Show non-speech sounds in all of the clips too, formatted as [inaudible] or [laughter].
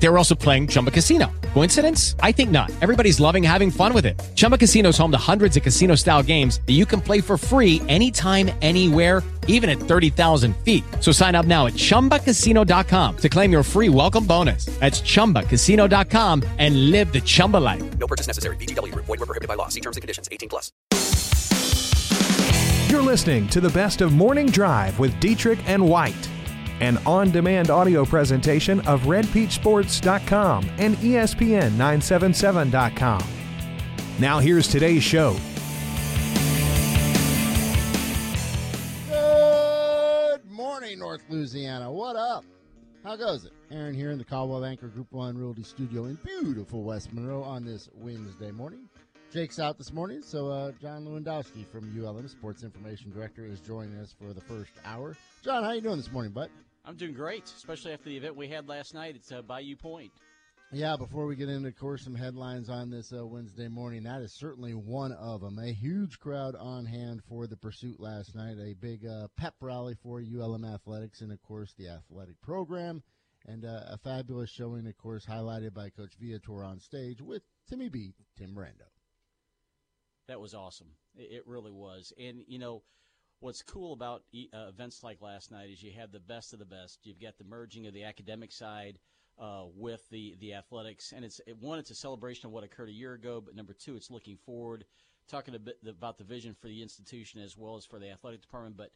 They were also playing Chumba Casino. Coincidence? I think not. Everybody's loving having fun with it. Chumba Casino is home to hundreds of casino style games that you can play for free anytime, anywhere, even at 30,000 feet. So sign up now at chumbacasino.com to claim your free welcome bonus. That's chumbacasino.com and live the Chumba life. No purchase necessary. VGW Group. Void were prohibited by law. See terms and conditions. 18 plus. You're listening to the best of Morning Drive with Dietrich and White, an on demand audio presentation of RedPeachSports.com and E ESPN 977.com. Now, here's today's show. Good morning, North Louisiana. What up? How goes it? Aaron here in the Coldwell Banker Group 1 Realty Studio in beautiful West Monroe on this Wednesday morning. Jake's out this morning, so uh, John Lewandowski from ULM Sports Information Director is joining us for the first hour. John, how you doing this morning, bud? I'm doing great, especially after the event we had last night at uh, Bayou Pointe. Yeah, before we get into, of course, some headlines on this uh, Wednesday morning, that is certainly one of them. A huge crowd on hand for the pursuit last night, a big uh, pep rally for ULM athletics and, of course, the athletic program, and uh, a fabulous showing, of course, highlighted by Coach Viator on stage with Timmy B, Tim Brando. That was awesome. It really was. And, you know, what's cool about uh, events like last night is you have the best of the best. You've got the merging of the academic side uh, with the, the athletics. And it's it, one, it's a celebration of what occurred a year ago, but number two, it's looking forward, talking a bit about the vision for the institution as well as for the athletic department. But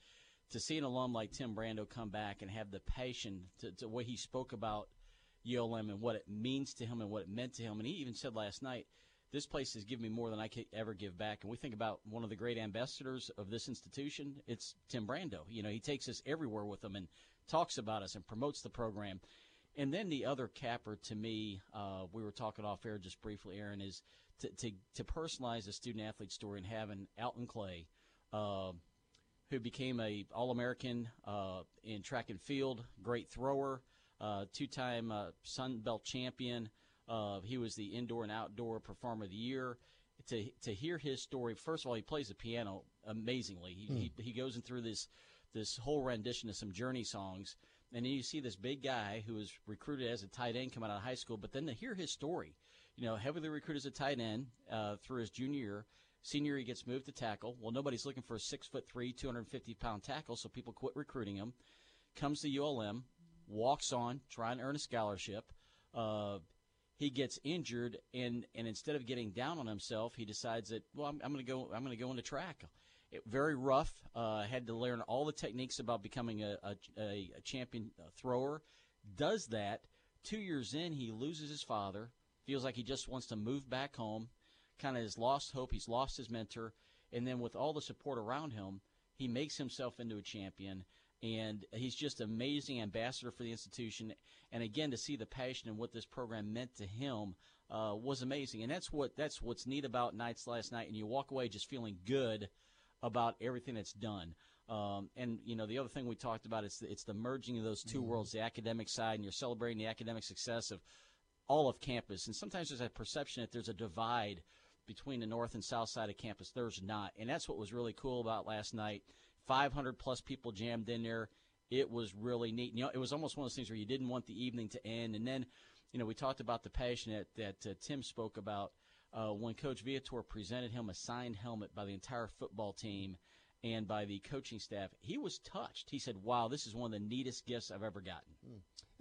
to see an alum like Tim Brando come back and have the passion to, to what he spoke about ULM and what it means to him and what it meant to him. And he even said last night, this place has given me more than I could ever give back. And we think about one of the great ambassadors of this institution. It's Tim Brando. You know, he takes us everywhere with him and talks about us and promotes the program. And then the other capper to me, uh, we were talking off air just briefly, Aaron, is to, to, to personalize the student athlete story and having Alton Clay, uh, who became a All American uh, in track and field, great thrower, uh, two time uh, Sun Belt champion. Uh, he was the indoor and outdoor performer of the year. To to hear his story, first of all, he plays the piano amazingly. He, he he goes in through this this whole rendition of some Journey songs, and then you see this big guy who was recruited as a tight end coming out of high school. But then to hear his story, you know, heavily recruited as a tight end uh, through his junior year. Senior, he gets moved to tackle. Well, nobody's looking for a six foot three, 250 pound tackle, so people quit recruiting him. Comes to ULM, walks on, trying to earn a scholarship. Uh, he gets injured, and, and instead of getting down on himself, he decides that well, I'm, I'm going to go. I'm going to go into track. It, very rough. Uh, had to learn all the techniques about becoming a, a, a, champion uh, thrower. Does that. Two years in, he loses his father. Feels like he just wants to move back home. Kind of has lost hope. He's lost his mentor, and then with all the support around him, he makes himself into a champion and he's just an amazing ambassador for the institution. And again, to see the passion and what this program meant to him uh, was amazing. And that's what that's what's neat about nights last night. And you walk away just feeling good about everything that's done. Um, and you know the other thing we talked about is the, it's the merging of those 2 worlds, the academic side, and you're celebrating the academic success of all of campus. And sometimes there's a perception that there's a divide between the north and south side of campus. There's not, and that's what was really cool about last night. 500 plus people jammed in there. It was really neat. You know, it was almost one of those things where you didn't want the evening to end. And then, you know, we talked about the passion that, that uh, Tim spoke about uh, when Coach Viator presented him a signed helmet by the entire football team and by the coaching staff. He was touched. He said, "Wow, this is one of the neatest gifts I've ever gotten."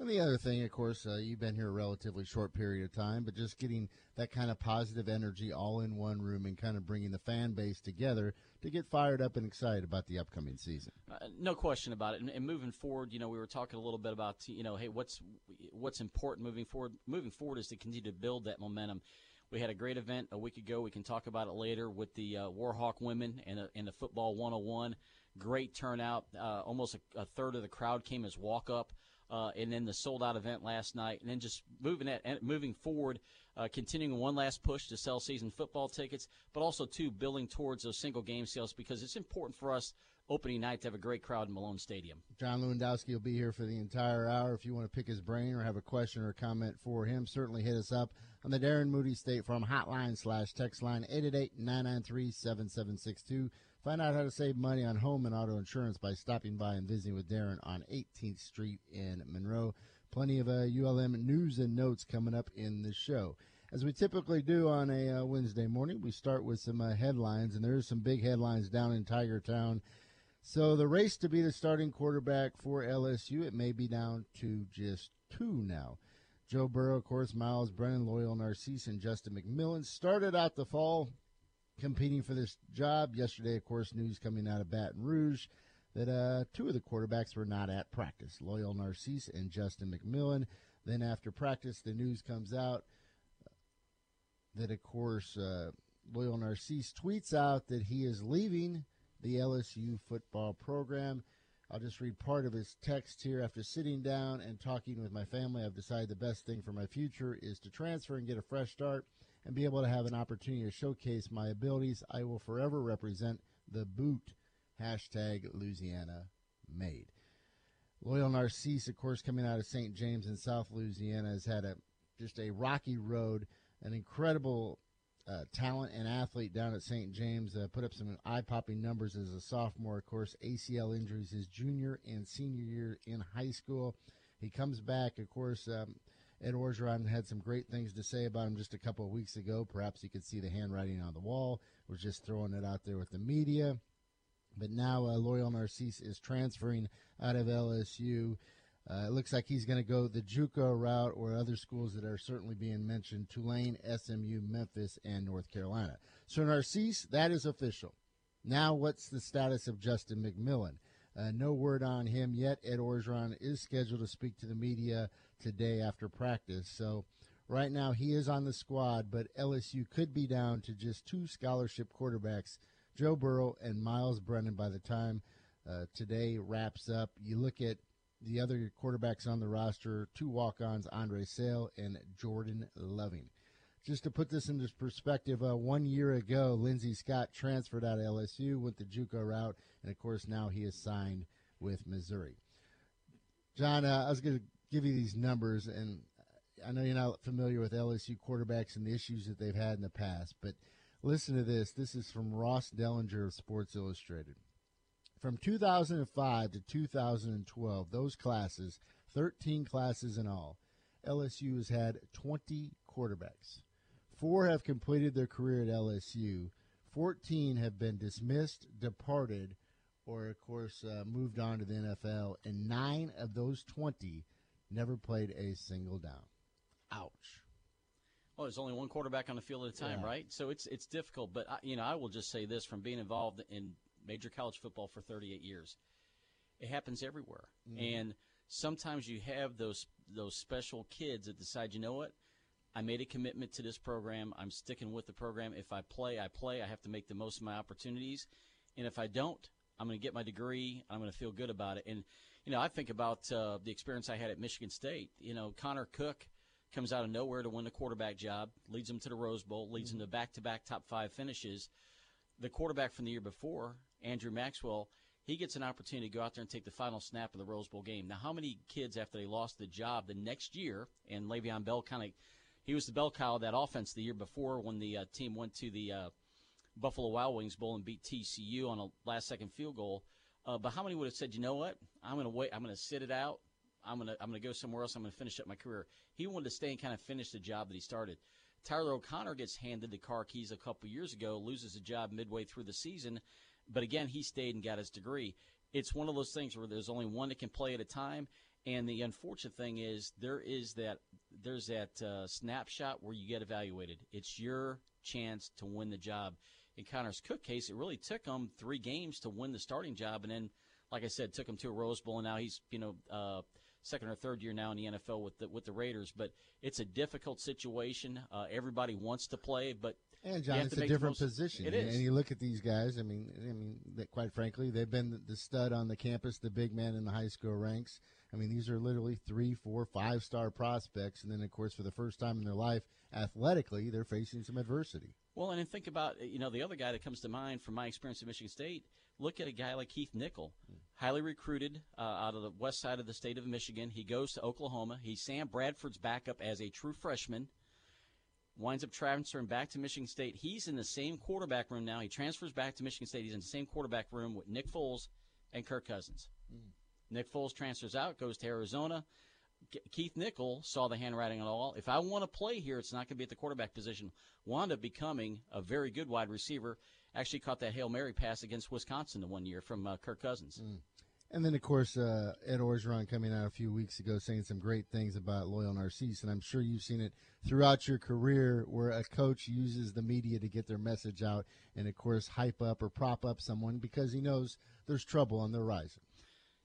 And the other thing, of course, uh, you've been here a relatively short period of time, but just getting that kind of positive energy all in one room and kind of bringing the fan base together to get fired up and excited about the upcoming season. Uh, no question about it. And, and moving forward, you know, we were talking a little bit about, you know, hey, what's what's important moving forward? Moving forward is to continue to build that momentum. We had a great event a week ago. We can talk about it later with the uh, Warhawk women and, uh, and the football 101. Great turnout. Uh, almost a, a third of the crowd came as walk up. Uh, and then the sold out event last night, and then just moving at, moving forward, uh, continuing one last push to sell season football tickets, but also too building towards those single game sales because it's important for us opening night to have a great crowd in Malone Stadium. John Lewandowski will be here for the entire hour. If you want to pick his brain or have a question or comment for him, certainly hit us up on the Darren Moody State Farm hotline slash text line 888-993-7762. Find out how to save money on home and auto insurance by stopping by and visiting with Darren on 18th Street in Monroe. Plenty of uh, ULM news and notes coming up in the show. As we typically do on a uh, Wednesday morning, we start with some uh, headlines, and there's some big headlines down in Tiger Town. So the race to be the starting quarterback for LSU, it may be down to just two now. Joe Burrow, of course, Myles Brennan, Lowell Narcisse, and Justin McMillan started out the fall competing for this job. Yesterday, of course, news coming out of Baton Rouge that uh, two of the quarterbacks were not at practice, Lowell Narcisse and Justin McMillan. Then after practice, the news comes out that, of course, uh, Lowell Narcisse tweets out that he is leaving the LSU football program. I'll just read part of his text here. After sitting down and talking with my family, I've decided the best thing for my future is to transfer and get a fresh start and be able to have an opportunity to showcase my abilities. I will forever represent the boot. Hashtag Louisiana made. Lowell Narcisse, of course, coming out of St. James in South Louisiana, has had a just a rocky road, an incredible uh, talent and athlete down at St. James. Uh, put up some eye popping numbers as a sophomore. Of course, ACL injuries his junior and senior year in high school. He comes back. Of course, um, Ed Orgeron had some great things to say about him just a couple of weeks ago. Perhaps you could see the handwriting on the wall. Was just throwing it out there with the media. But now uh, Lowell Narcisse is transferring out of LSU. Uh, it looks like he's going to go the JUCO route or other schools that are certainly being mentioned Tulane, SMU, Memphis, and North Carolina. So, Narcisse, that is official. Now, what's the status of Justin McMillan? Uh, no word on him yet. Ed Orgeron is scheduled to speak to the media today after practice. So, right now, he is on the squad, but LSU could be down to just two scholarship quarterbacks, Joe Burrow and Myles Brennan, by the time uh, today wraps up. You look at the other quarterbacks on the roster, two walk-ons, Andre Sale and Jordan Loving. Just to put this into perspective, uh, one year ago, Lindsey Scott transferred out of LSU, went the JUCO route, and of course now he is signed with Missouri. John, uh, I was going to give you these numbers, and I know you're not familiar with LSU quarterbacks and the issues that they've had in the past, but listen to this. This is from Ross Dellenger of Sports Illustrated. From 2005 to 2012, those classes, 13 classes in all, LSU has had 20 quarterbacks. Four have completed their career at LSU. 14 have been dismissed, departed, or, of course, uh, moved on to the NFL. And nine of those 20 never played a single down. Ouch. Well, there's only one quarterback on the field at a time, Yeah. right? So it's it's difficult. But I, you know, I will just say this: from being involved in major college football for 38 years, it happens everywhere. And sometimes you have those those special kids that decide, you know what, I made a commitment to this program. I'm sticking with the program. If I play, I play. I have to make the most of my opportunities. And if I don't, I'm going to get my degree. I'm going to feel good about it. And you know, I think about uh, the experience I had at Michigan State. You know, Connor Cook comes out of nowhere to win the quarterback job, leads them to the Rose Bowl, leads them to back-to-back top five finishes. The quarterback from the year before, Andrew Maxwell, he gets an opportunity to go out there and take the final snap of the Rose Bowl game. Now, how many kids after they lost the job the next year, and Le'Veon Bell kind of, he was the bell cow of that offense the year before when the uh, team went to the uh, Buffalo Wild Wings Bowl and beat TCU on a last-second field goal. Uh, but how many would have said, you know what, I'm going to wait, I'm going to sit it out. I'm gonna I'm gonna go somewhere else. I'm gonna finish up my career. He wanted to stay and kind of finish the job that he started. Tyler O'Connor gets handed the car keys a couple years ago, loses a job midway through the season, but again he stayed and got his degree. It's one of those things where there's only one that can play at a time, and the unfortunate thing is there is that there's that uh, snapshot where you get evaluated. It's your chance to win the job. In Connor's Cook case, it really took him three games to win the starting job, and then, like I said, took him to a Rose Bowl, and now he's you know. Uh, second or third year now in the NFL with the with the Raiders. But it's a difficult situation. Uh, everybody wants to play, but And you John, it's a different most- position. It And- you look at these guys. I mean, I mean, quite frankly, they've been the stud on the campus, the big man in the high school ranks. I mean, these are literally three, four, five star prospects, and then of course, for the first time in their life, athletically, they're facing some adversity. Well, and then think about you know the other guy that comes to mind from my experience at Michigan State. Look at a guy like Keith Nichol, highly recruited uh, out of the west side of the state of Michigan. He goes to Oklahoma. He's Sam Bradford's backup as a true freshman. Winds up transferring back to Michigan State. He's in the same quarterback room now. He transfers back to Michigan State. He's in the same quarterback room with Nick Foles and Kirk Cousins. Nick Foles transfers out, goes to Arizona. Keith Nichol saw the handwriting on the wall. If I want to play here, it's not going to be at the quarterback position. Wound up becoming a very good wide receiver. Actually caught that Hail Mary pass against Wisconsin the one year from uh, Kirk Cousins. Mm. And then, of course, uh, Ed Orgeron coming out a few weeks ago saying some great things about Lowell Narcisse. And I'm sure you've seen it throughout your career where a coach uses the media to get their message out and, of course, hype up or prop up someone because he knows there's trouble on the horizon.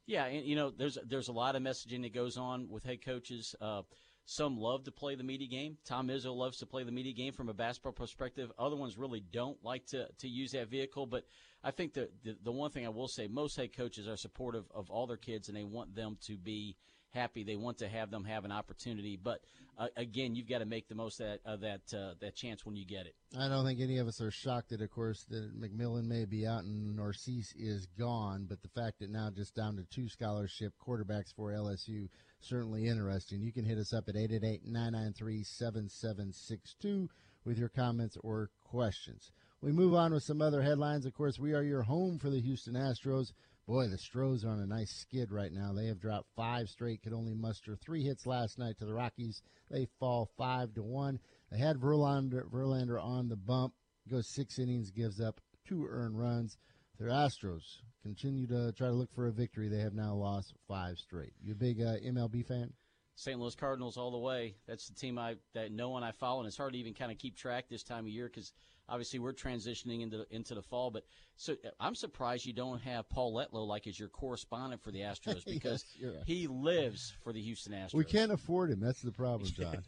Yeah, and you know, there's there's a lot of messaging that goes on with head coaches. Uh, some love to play the media game. Tom Izzo loves to play the media game from a basketball perspective. Other ones really don't like to, to use that vehicle. But I think the, the the one thing I will say, most head coaches are supportive of all their kids, and they want them to be happy. They want to have them have an opportunity. But uh, again, you've got to make the most of that uh, that, uh, that chance when you get it. I don't think any of us are shocked that, of course, that McMillan may be out and Narcisse is gone. But the fact that now just down to two scholarship quarterbacks for LSU certainly interesting. You can hit us up at 888-993-7762 with your comments or questions. We move on with some other headlines. Of course, we are your home for the Houston Astros. Boy, the Stros are on a nice skid right now. They have dropped five straight, could only muster three hits last night to the Rockies. They fall five to one. They had Verlander, Verlander on the bump. Goes six innings, gives up two earned runs. Their Astros continue to try to look for a victory. They have now lost five straight. You a big uh, MLB fan? St. Louis Cardinals all the way. That's the team I that no one I follow, and it's hard to even kind of keep track this time of year because obviously we're transitioning into into the fall. But so I'm surprised you don't have Paul Letlow like as your correspondent for the Astros [laughs] because yes, right. he lives for the Houston Astros. We can't afford him. That's the problem, John.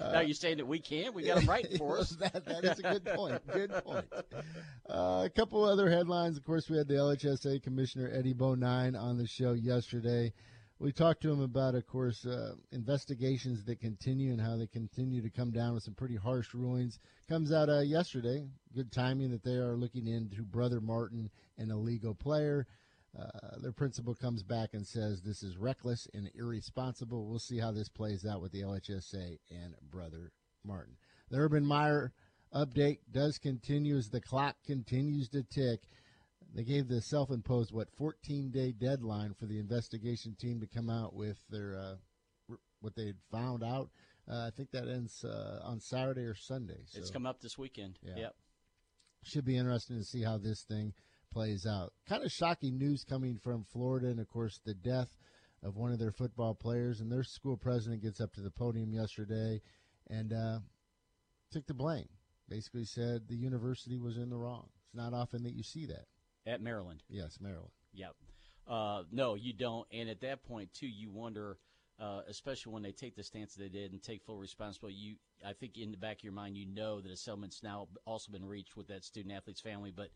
uh, [laughs] now you're saying that we can't? We got him right for [laughs] us. that, that is a good point. Good point. Uh, a couple other headlines. Of course, we had the LHSA Commissioner Eddie Bonine on the show yesterday we talked to him about, of course, uh, investigations that continue and how they continue to come down with some pretty harsh rulings. Comes out uh, yesterday. Good timing that they are looking into Brother Martin, an illegal player. Uh, their principal comes back and says this is reckless and irresponsible. We'll see how this plays out with the LHSA and Brother Martin. The Urban Meyer update does continue as the clock continues to tick. They gave the self-imposed what 14-day deadline for the investigation team to come out with their uh, what they had found out. Uh, I think that ends uh, on Saturday or Sunday. So, it's come up this weekend. Yeah. Yep. Should be interesting to see how this thing plays out. Kind of shocking news coming from Florida, and of course the death of one of their football players. And their school president gets up to the podium yesterday and uh, took the blame. Basically said the university was in the wrong. It's not often that you see that. At Maryland. Yes, Maryland. Yep. Uh, no, you don't. And at that point, too, you wonder, uh, especially when they take the stance they did and take full responsibility. You, I think, in the back of your mind, you know that a settlement's now also been reached with that student athlete's family. But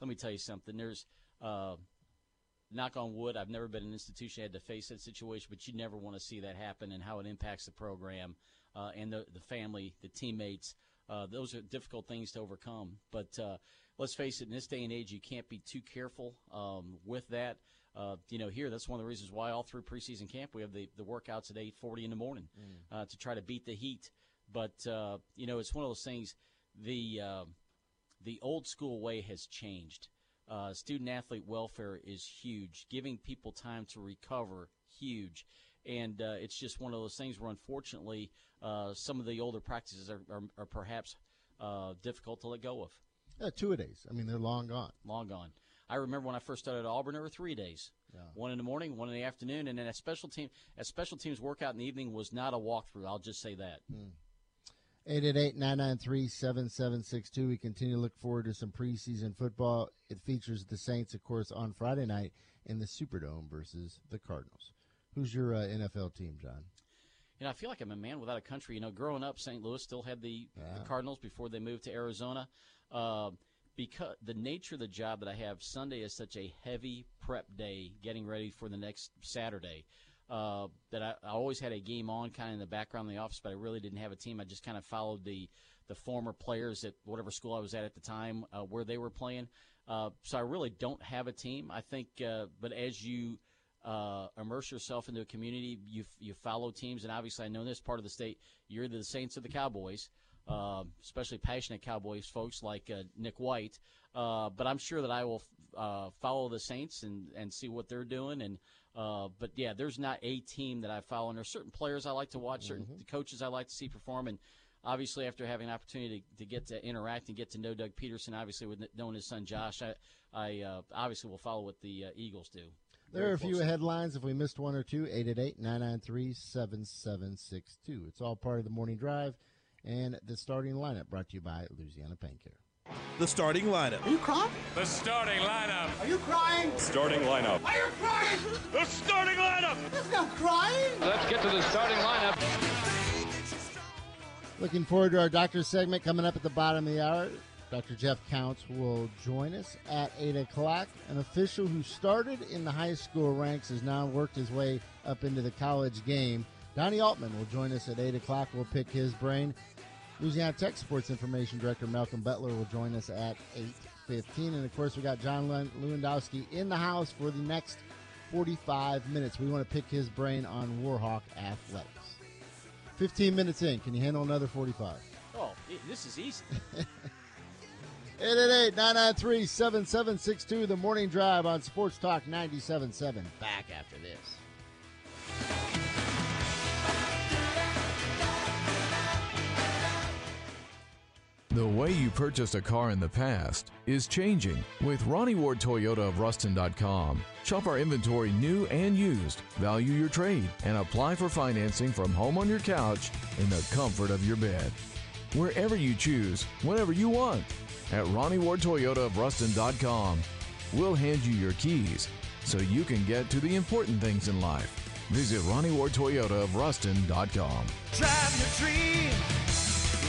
let me tell you something. There's, uh, knock on wood, I've never been in an institution that had to face that situation, but you never want to see that happen and how it impacts the program uh, and the the family, the teammates. Uh, those are difficult things to overcome, but uh, let's face it, in this day and age, you can't be too careful um, with that. Uh, you know, here that's one of the reasons why all through preseason camp we have the, the workouts at eight forty in the morning mm. uh, to try to beat the heat. But uh, you know, it's one of those things. The uh, the old school way has changed. Uh, student athlete welfare is huge. Giving people time to recover, huge. And uh, it's just one of those things where, unfortunately, some of the older practices are, are, are perhaps difficult to let go of. Yeah, two a days. I mean, they're long gone. Long gone. I remember when I first started at Auburn, there were three days. Yeah. One in the morning, one in the afternoon, and then a special team. A special teams workout in the evening was not a walkthrough. I'll just say that. Hmm. Eight eight eight nine nine three seven seven six two. We continue to look forward to some preseason football. It features the Saints, of course, on Friday night in the Superdome versus the Cardinals. Who's your uh, NFL team, John? You know, I feel like I'm a man without a country. You know, growing up, St. Louis still had the, the Cardinals before they moved to Arizona. Uh, because the nature of the job that I have, Sunday is such a heavy prep day, getting ready for the next Saturday. Uh, that I, I always had a game on, kind of in the background in the office, but I really didn't have a team. I just kind of followed the the former players at whatever school I was at at the time uh, where they were playing. Uh, so I really don't have a team. I think, uh, but as you uh, immerse yourself into a community, you you follow teams, and obviously I know in this part of the state, you're the Saints or the Cowboys. Uh, especially passionate Cowboys folks like uh, Nick White. Uh, but I'm sure that I will uh, follow the Saints and, and see what they're doing. And uh, but yeah, there's not a team that I follow, and there's certain players I like to watch, certain Mm-hmm. coaches I like to see perform, and obviously after having an opportunity to, to get to interact and get to know Doug Pederson, obviously with knowing his son Josh, I, I uh, obviously will follow what the uh, Eagles do. There are a few headlines. If we missed one or two, 888-993-7762. It's all part of the morning drive. And the starting lineup brought to you by Louisiana Pain Care. The starting lineup. Are you crying? The starting lineup. Are you crying? Starting lineup. Are you crying? The starting lineup. There's no crying. Let's get to the starting lineup. Looking forward to our doctor segment coming up at the bottom of the hour. Dr. Jeff Counts will join us at 8 o'clock. An official who started in the high school ranks has now worked his way up into the college game. Donnie Altman will join us at 8 o'clock. We'll pick his brain. Louisiana Tech Sports Information Director Malcolm Butler will join us at 8.15. And, of course, we got John Lew- Lewandowski in the house for the next 45 minutes. We want to pick his brain on Warhawk Athletics. 15 minutes in. Can you handle another 45? Oh, this is easy. [laughs] 888-993-7762, The Morning Drive on Sports Talk 97.7. Back after this. The way you purchased a car in the past is changing with Ronnie Ward Toyota of Ruston.com. Shop our inventory new and used, value your trade, and apply for financing from home on your couch in the comfort of your bed. Wherever you choose, whenever you want. At Ronnie Ward Toyota of Ruston.com, we'll hand you your keys so you can get to the important things in life. Visit Ronnie Ward Toyota of Ruston.com. Drive your dream.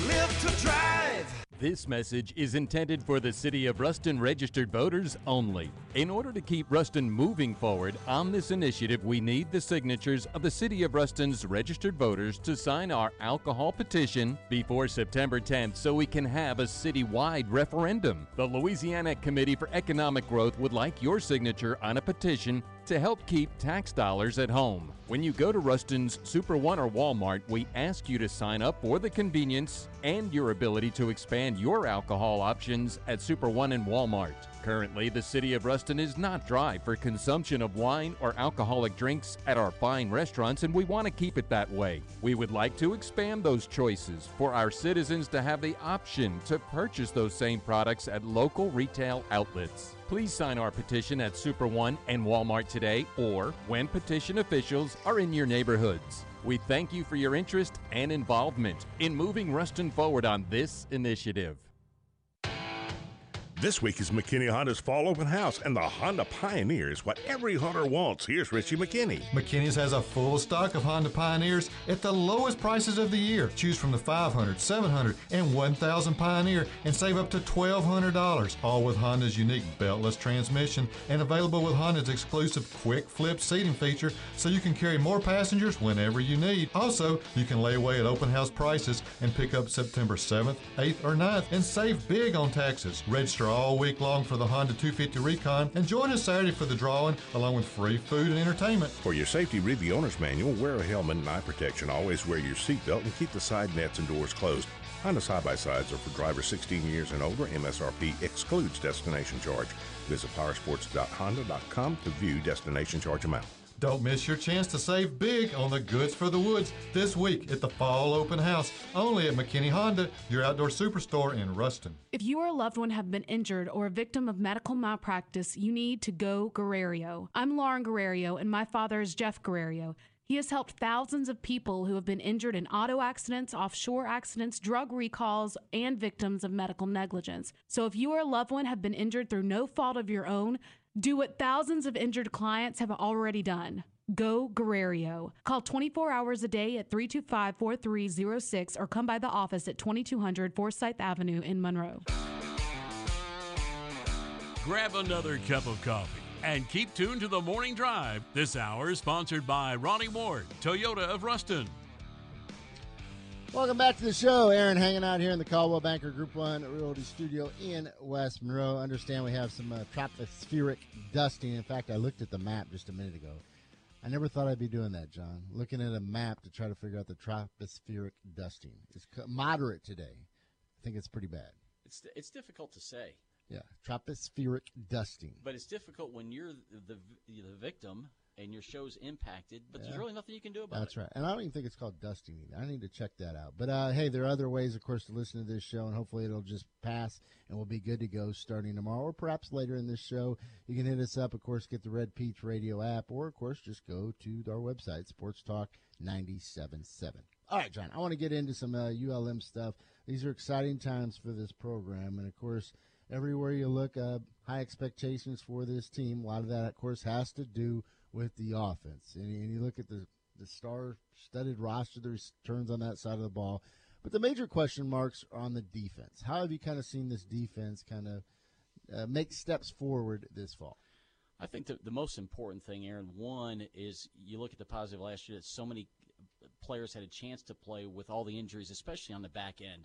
Live to drive. This message is intended for the City of Ruston registered voters only. In order to keep Ruston moving forward on this initiative, we need the signatures of the City of Ruston's registered voters to sign our alcohol petition before September 10th so we can have a citywide referendum. The Louisiana Committee for Economic Growth would like your signature on a petition to help keep tax dollars at home. When you go to Ruston's Super One or Walmart, we ask you to sign up for the convenience and your ability to expand your alcohol options at Super One and Walmart. Currently, the city of Ruston is not dry for consumption of wine or alcoholic drinks at our fine restaurants, and we want to keep it that way. We would like to expand those choices for our citizens to have the option to purchase those same products at local retail outlets. Please sign our petition at Super One and Walmart today or when petition officials are in your neighborhoods. We thank you for your interest and involvement in moving Ruston forward on this initiative. This week is McKinney Honda's Fall Open House, and the Honda Pioneer is what every hunter wants. Here's Richie McKinney. McKinney's has a full stock of Honda Pioneers at the lowest prices of the year. Choose from the 500, 700, and 1000 Pioneer and save up to $1,200. All with Honda's unique beltless transmission and available with Honda's exclusive quick flip seating feature so you can carry more passengers whenever you need. Also, you can lay away at open house prices and pick up September 7th, 8th, or 9th and save big on taxes. Register all week long for the Honda 250 Recon and join us Saturday for the drawing along with free food and entertainment. For your safety, read the owner's manual, wear a helmet and eye protection, always wear your seatbelt, and keep the side nets and doors closed. Honda side by sides are for drivers 16 years and older. MSRP excludes destination charge. Visit powersports.honda.com to view destination charge amount. Don't miss your chance to save big on the goods for the woods this week at the Fall Open House, only at McKinney Honda, your outdoor superstore in Ruston. If you or a loved one have been injured or a victim of medical malpractice, you need to go Guerrero. I'm Lauren Guerrero, and my father is Jeff Guerrero. He has helped thousands of people who have been injured in auto accidents, offshore accidents, drug recalls, and victims of medical negligence. So if you or a loved one have been injured through no fault of your own, do what thousands of injured clients have already done. Go Guerrero. Call 24 hours a day at 325 4306 or come by the office at 2200 Forsyth Avenue in Monroe. Grab another cup of coffee and keep tuned to the morning drive. This hour is sponsored by Ronnie Ward, Toyota of Ruston. Welcome back to the show. Aaron hanging out here in the Coldwell Banker Group 1 Realty Studio in West Monroe. Understand we have some uh, tropospheric dusting. In fact, I looked at the map just a minute ago. I never thought I'd be doing that, John. Looking at a map to try to figure out the tropospheric dusting. It's moderate today. I think it's pretty bad. It's it's difficult to say. Yeah, tropospheric dusting. But it's difficult when you're the the, the victim and your show's impacted, but yeah. there's really nothing you can do about That's it. That's right. And I don't even think it's called dusting either. I need to check that out. But uh, hey, there are other ways, of course, to listen to this show, and hopefully it'll just pass and we'll be good to go starting tomorrow or perhaps later in this show. You can hit us up, of course, get the Red Peach Radio app, or, of course, just go to our website, Sports Talk 97.7. All right, John, I want to get into some uh, ULM stuff. These are exciting times for this program, and, of course, everywhere you look, uh, high expectations for this team. A lot of that, of course, has to do – with the offense. And, and you look at the the star-studded roster that returns on that side of the ball. But the major question marks are on the defense. How have you kind of seen this defense kind of uh, make steps forward this fall? I think the, the most important thing, Aaron, one is you look at the positive last year that so many players had a chance to play with all the injuries, especially on the back end.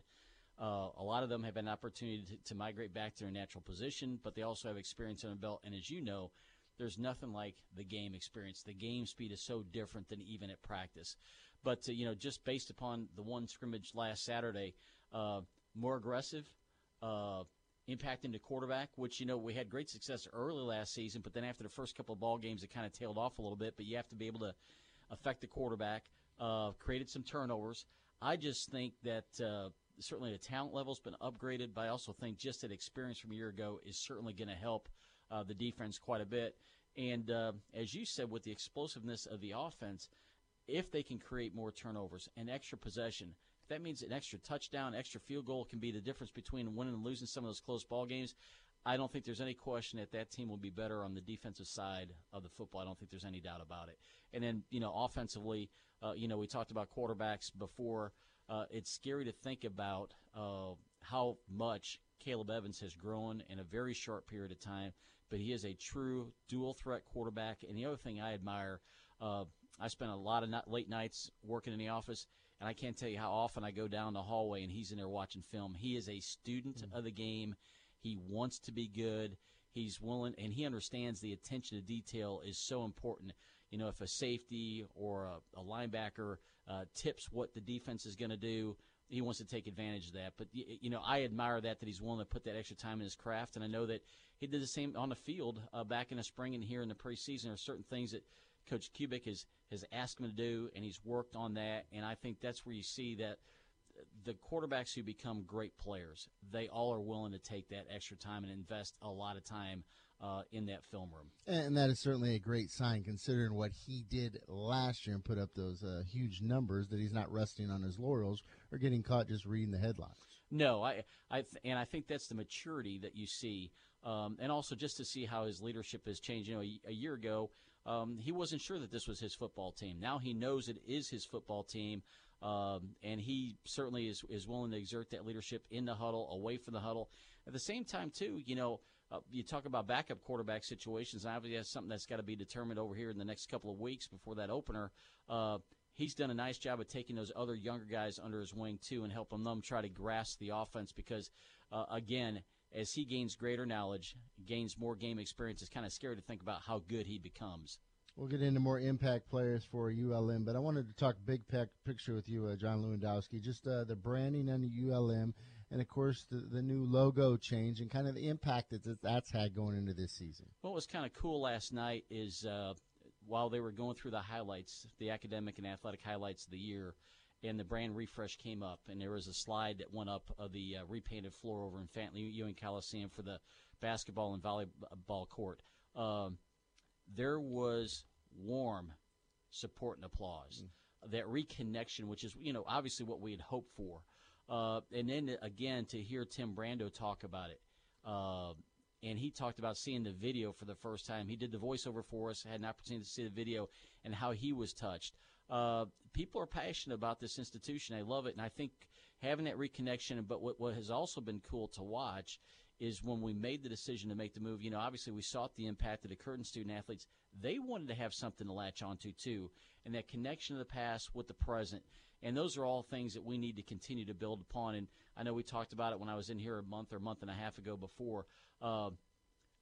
Uh, a lot of them have an opportunity to, to, migrate back to their natural position, but they also have experience on the belt. And as you know, there's nothing like the game experience. The game speed is so different than even at practice. But uh, you know, just based upon the one scrimmage last Saturday, uh, more aggressive, uh, impacting the quarterback. Which you know we had great success early last season, but then after the first couple of ball games, it kind of tailed off a little bit. But you have to be able to affect the quarterback. Uh, created some turnovers. I just think that uh, certainly the talent level's been upgraded, but I also think just that experience from a year ago is certainly going to help uh, the defense quite a bit. And uh, as you said, with the explosiveness of the offense, if they can create more turnovers and extra possession, if that means an extra touchdown, extra field goal can be the difference between winning and losing some of those close ball games. I don't think there's any question that that team will be better on the defensive side of the football. I don't think there's any doubt about it. And then, you know, offensively, uh, you know, we talked about quarterbacks before. Uh, it's scary to think about uh, how much Caleb Evans has grown in a very short period of time but he is a true dual threat quarterback. And the other thing I admire, uh, I spent a lot of late nights working in the office, and I can't tell you how often I go down the hallway and he's in there watching film. He is a student mm-hmm. of the game. He wants to be good. He's willing, and he understands the attention to detail is so important. You know, if a safety or a, a linebacker uh, tips what the defense is going to do, he wants to take advantage of that. But you know, I admire that that he's willing to put that extra time in his craft, and I know that he did the same on the field uh, back in the spring and here in the preseason. There are certain things that Coach Kubik has has asked him to do, and he's worked on that. And I think that's where you see that the quarterbacks who become great players, they all are willing to take that extra time and invest a lot of time uh, in that film room. And that is certainly a great sign considering what he did last year and put up those uh, huge numbers that he's not resting on his laurels or getting caught just reading the headlines. No, I, I, th- and I think that's the maturity that you see, um, and also just to see how his leadership has changed. You know, a, a year ago, um, he wasn't sure that this was his football team. Now he knows it is his football team, um, and he certainly is is willing to exert that leadership in the huddle, away from the huddle. At the same time, too, you know, uh, you talk about backup quarterback situations. Obviously, that's something that's got to be determined over here in the next couple of weeks before that opener. Uh, he's done a nice job of taking those other younger guys under his wing too, and helping them try to grasp the offense. Because uh, again, as he gains greater knowledge, gains more game experience, it's kind of scary to think about how good he becomes. We'll get into more impact players for ULM, but I wanted to talk big picture with you, uh, John Lewandowski. Just uh, the branding under ULM and of course the, the new logo change and kind of the impact that that's had going into this season. What was kind of cool last night is uh, while they were going through the highlights, the academic and athletic highlights of the year, and the brand refresh came up, and there was a slide that went up of the uh, repainted floor over in Fanton Ewing Coliseum for the basketball and volleyball court. Um, there was warm support and applause. Mm. That reconnection, which is you know obviously what we had hoped for. Uh, and then again to hear Tim Brando talk about it, uh, and he talked about seeing the video for the first time. He did the voiceover for us, had an opportunity to see the video, and how he was touched. Uh, people are passionate about this institution. I love it, and I think having that reconnection. But what, what has also been cool to watch is when we made the decision to make the move. You know, obviously we sought the impact of the current student athletes. They wanted to have something to latch onto too, and that connection of the past with the present And those are all things that we need to continue to build upon. And I know we talked about it when I was in here a month or month and a half ago before. Uh,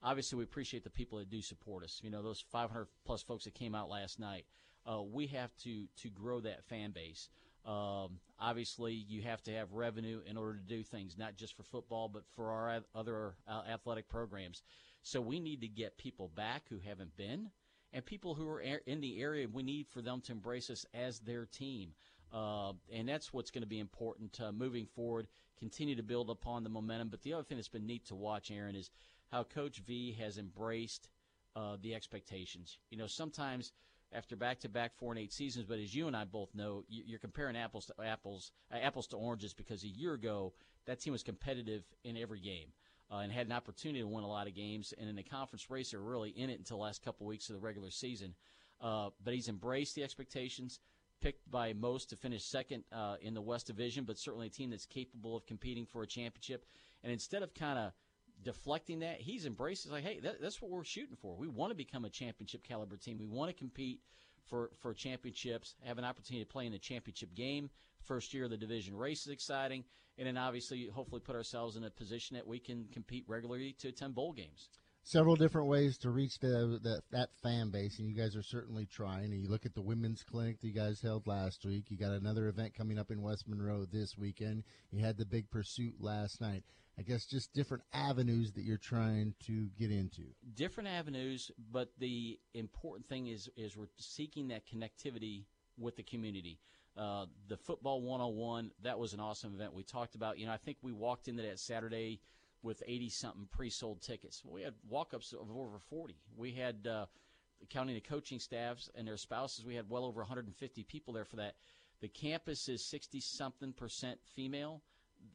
obviously, we appreciate the people that do support us. You know, those 500 plus folks that came out last night. Uh, we have to to grow that fan base. Um, obviously, you have to have revenue in order to do things, not just for football, but for our other uh, athletic programs. So we need to get people back who haven't been, and people who are in the area. We need for them to embrace us as their team. Uh, and that's what's going to be important uh, moving forward. Continue to build upon the momentum. But the other thing that's been neat to watch, Aaron, is how Coach V has embraced uh, the expectations. You know, sometimes after back-to-back four and eight seasons, but as you and I both know, you're comparing apples to apples, uh, apples to oranges, because a year ago that team was competitive in every game. Uh, and had an opportunity to win a lot of games, and in the conference race, they were really in it until the last couple weeks of the regular season. Uh, but he's embraced the expectations picked by most to finish second uh, in the West Division, but certainly a team that's capable of competing for a championship. And instead of kind of deflecting that, he's embraced. like, hey, that, that's what we're shooting for. We want to become a championship caliber team. We want to compete for for championships, have an opportunity to play in the championship game. First year of the division race is exciting, and then obviously, hopefully, put ourselves in a position that we can compete regularly to attend bowl games several different ways to reach the, the, that fan base, and you guys are certainly trying. And you look at the women's clinic that you guys held last week. You got another event coming up in West Monroe this weekend. You had the big pursuit last night. I guess just different avenues that you're trying to get into. Different avenues, but the important thing is is we're seeking that connectivity with the community. Uh, the football 101 that was an awesome event. We talked about, you know, I think we walked into that Saturday with 80 something pre-sold tickets. We had walk-ups of over 40. We had uh, counting the coaching staffs and their spouses, we had well over 150 people there for that. The campus is 60 something percent female.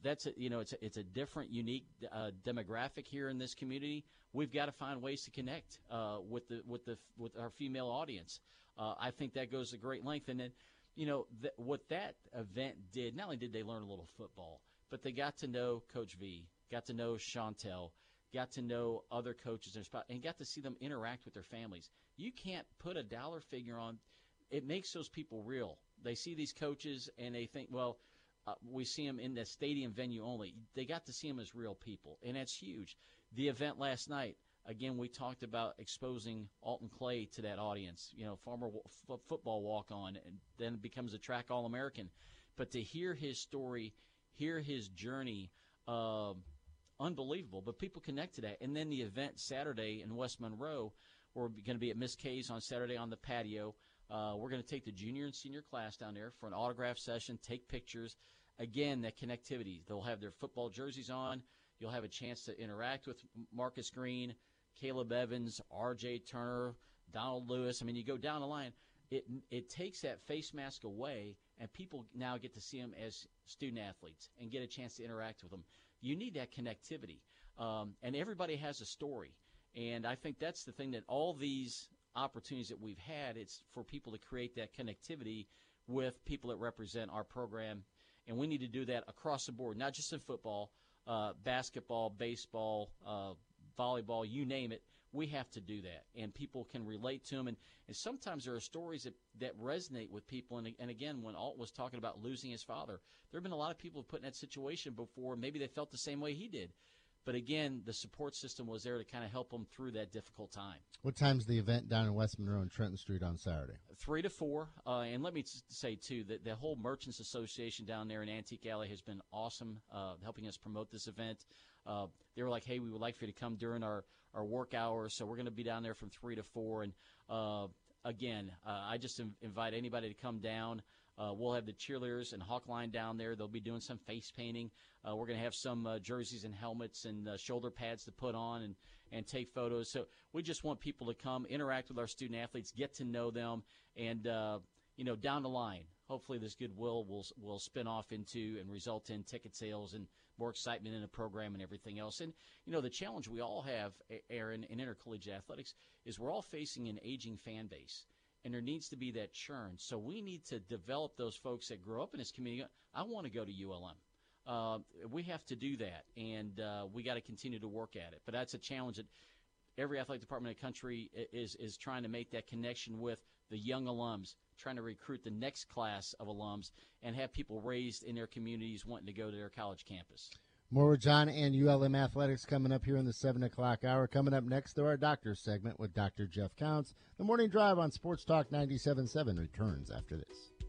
That's a, you know it's a, it's a different, unique uh, demographic here in this community. We've got to find ways to connect uh, with the with the with our female audience. Uh, I think that goes a great length, and then you know th- what that event did. Not only did they learn a little football, but they got to know Coach V got to know Chantel, got to know other coaches and and got to see them interact with their families. You can't put a dollar figure on. It makes those people real. They see these coaches and they think, well, uh, we see them in the stadium venue only. They got to see them as real people, and that's huge. The event last night, again, we talked about exposing Alton Clay to that audience. You know, former f- football walk on, and then becomes a track All American. But to hear his story, hear his journey. Um, unbelievable. But people connect to that. And then the event Saturday in West Monroe, we're going to be at Miss Kay's on Saturday on the patio. Uh, we're going to take the junior and senior class down there for an autograph session, take pictures. Again, that connectivity. They'll have their football jerseys on. You'll have a chance to interact with Marcus Green, Caleb Evans, R.J. Turner, Donald Lewis. I mean, you go down the line. It it takes that face mask away, and people now get to see them as student athletes and get a chance to interact with them you need that connectivity. Um, and everybody has a story. And I think that's the thing that all these opportunities that we've had, it's for people to create that connectivity with people that represent our program. And we need to do that across the board, not just in football, uh, basketball, baseball, uh, volleyball, you name it. We have to do that and people can relate to them and, and sometimes there are stories that, that resonate with people. And, and again when alt was talking about losing his father there have been a lot of people put in that situation before. Maybe they felt the same way he did but again the support system was there to kind of help them through that difficult time what time's the event down in west monroe and trenton street on saturday three to four uh, and let me say too that the whole merchants association down there in antique alley has been awesome uh, helping us promote this event uh, they were like, "Hey, we would like for you to come during our our work hours, so we're going to be down there from three to four. And uh, again, uh, I just invite anybody to come down. Uh, we'll have the cheerleaders and Hawk Line down there. They'll be doing some face painting. Uh, we're going to have some uh, jerseys and helmets and uh, shoulder pads to put on and, and take photos. So we just want people to come, interact with our student athletes, get to know them, and uh, you know, down the line, hopefully this goodwill will will spin off into and result in ticket sales and more excitement in the program and everything else. And, you know, the challenge we all have, Aaron, in intercollegiate athletics is we're all facing an aging fan base. And there needs to be that churn. So we need to develop those folks that grow up in this community. I want to go to ULM. Uh, we have to do that, and uh, we got to continue to work at it. But that's a challenge that every athletic department in the country is is trying to make that connection with the young alums, trying to recruit the next class of alums, and have people raised in their communities wanting to go to their college campus. More with John and ULM Athletics coming up here in the 7 o'clock hour. Coming up next, though, our doctor's segment with Dr. Jeff Counts. The morning drive on Sports Talk 97.7 returns after this.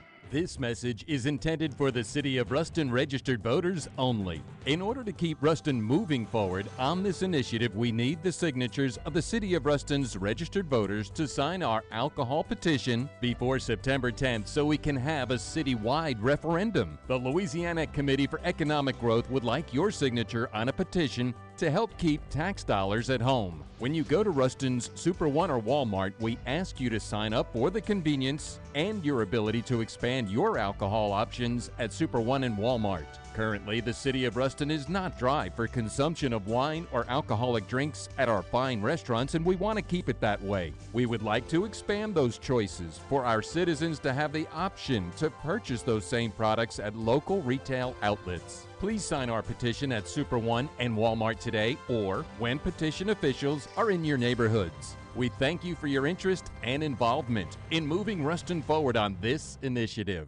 This message is intended for the City of Ruston registered voters only. In order to keep Ruston moving forward on this initiative, we need the signatures of the City of Ruston's registered voters to sign our alcohol petition before September 10th so we can have a citywide referendum. The Louisiana Committee for Economic Growth would like your signature on a petition to help keep tax dollars at home. When you go to Ruston's Super One or Walmart, we ask you to sign up for the convenience and your ability to expand your alcohol options at Super One and Walmart. Currently, the city of Ruston is not dry for consumption of wine or alcoholic drinks at our fine restaurants, and we want to keep it that way. We would like to expand those choices for our citizens to have the option to purchase those same products at local retail outlets. Please sign our petition at Super One and Walmart today or when petition officials are in your neighborhoods. We thank you for your interest and involvement in moving Ruston forward on this initiative.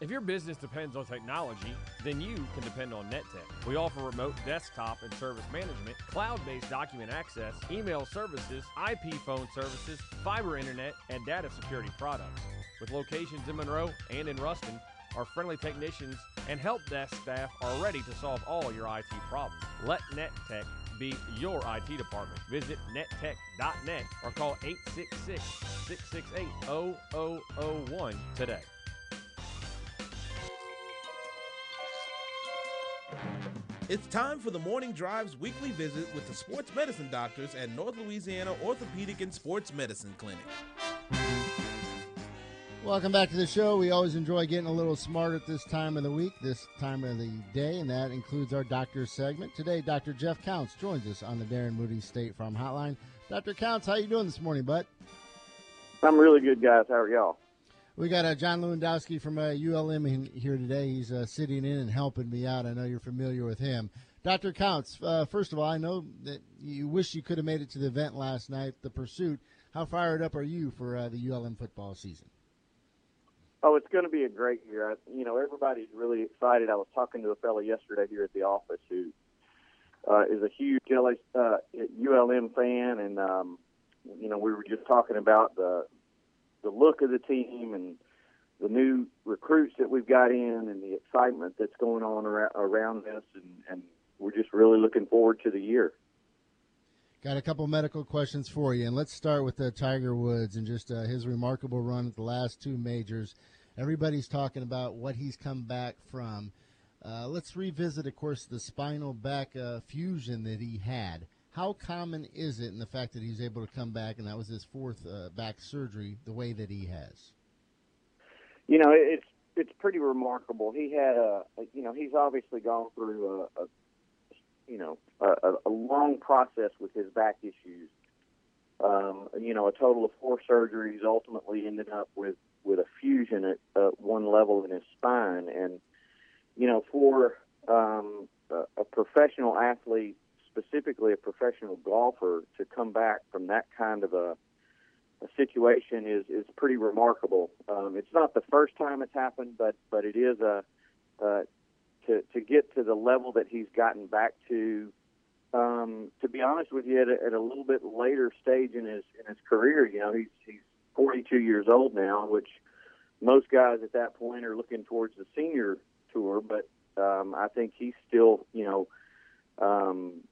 If your business depends on technology, then you can depend on NetTech. We offer remote desktop and service management, cloud based document access, email services, IP phone services, fiber internet, and data security products. With locations in Monroe and in Ruston, our friendly technicians and help desk staff are ready to solve all your IT problems. Let NetTech be your IT department. Visit nettech.net or call 866 668 0001 today. It's time for the Morning Drive's weekly visit with the sports medicine doctors at North Louisiana Orthopedic and Sports Medicine Clinic. Welcome back to the show. We always enjoy getting a little smart at this time of the week, this time of the day, and that includes our doctor segment. Today, Dr. Jeff Counts joins us on the Darren Moody State Farm Hotline. Dr. Counts, how you doing this morning, bud? I'm really good, guys. How are y'all? We got uh, John Lewandowski from uh, ULM in here today. He's uh, sitting in and helping me out. I know you're familiar with him. Dr. Counts, uh, first of all, I know that you wish you could have made it to the event last night, the pursuit. How fired up are you for uh, the ULM football season? Oh, it's going to be a great year. I, you know, everybody's really excited. I was talking to a fellow yesterday here at the office who uh, is a huge LA, uh, ULM fan, and um, you know, we were just talking about the the look of the team and the new recruits that we've got in, and the excitement that's going on around, around this, and, and we're just really looking forward to the year. Got a couple medical questions for you, and let's start with uh, Tiger Woods and just uh, his remarkable run at the last two majors. Everybody's talking about what he's come back from. Uh, let's revisit, of course, the spinal back uh, fusion that he had. How common is it in the fact that he's able to come back, and that was his fourth uh, back surgery, the way that he has? You know, it's it's pretty remarkable. He had a, you know, he's obviously gone through a, a you know, a, a long process with his back issues. Um, you know, a total of four surgeries ultimately ended up with with a fusion at uh, one level in his spine. And, you know, for um, a, a professional athlete, specifically a professional golfer, to come back from that kind of a, a situation is, is pretty remarkable. Um, it's not the first time it's happened, but, but it is a, uh, to, to get to the level that he's gotten back to um, to be honest with you, at a, at a little bit later stage in his in his career, you know, he's he's 42 years old now, which most guys at that point are looking towards the senior tour. But um, I think he's still, you know, um,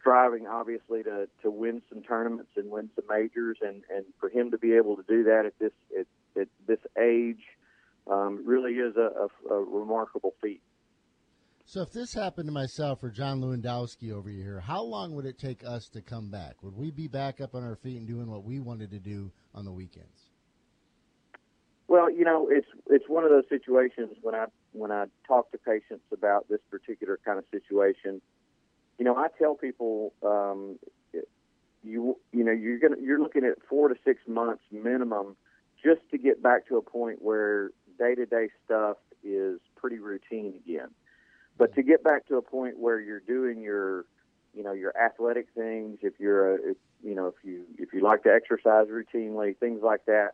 striving obviously to to win some tournaments and win some majors, and and for him to be able to do that at this at, at this age um, really is a, a, a remarkable feat. So if this happened to myself or John Lewandowski over here, how long would it take us to come back? Would we be back up on our feet and doing what we wanted to do on the weekends? Well, you know, it's it's one of those situations when I when I talk to patients about this particular kind of situation. You know, I tell people, um, you you know, you're gonna you're looking at four to six months minimum just to get back to a point where day to day stuff is pretty routine again. But to get back to a point where you're doing your, you know, your athletic things, if you're a, if, you know, if you if you like to exercise routinely, things like that,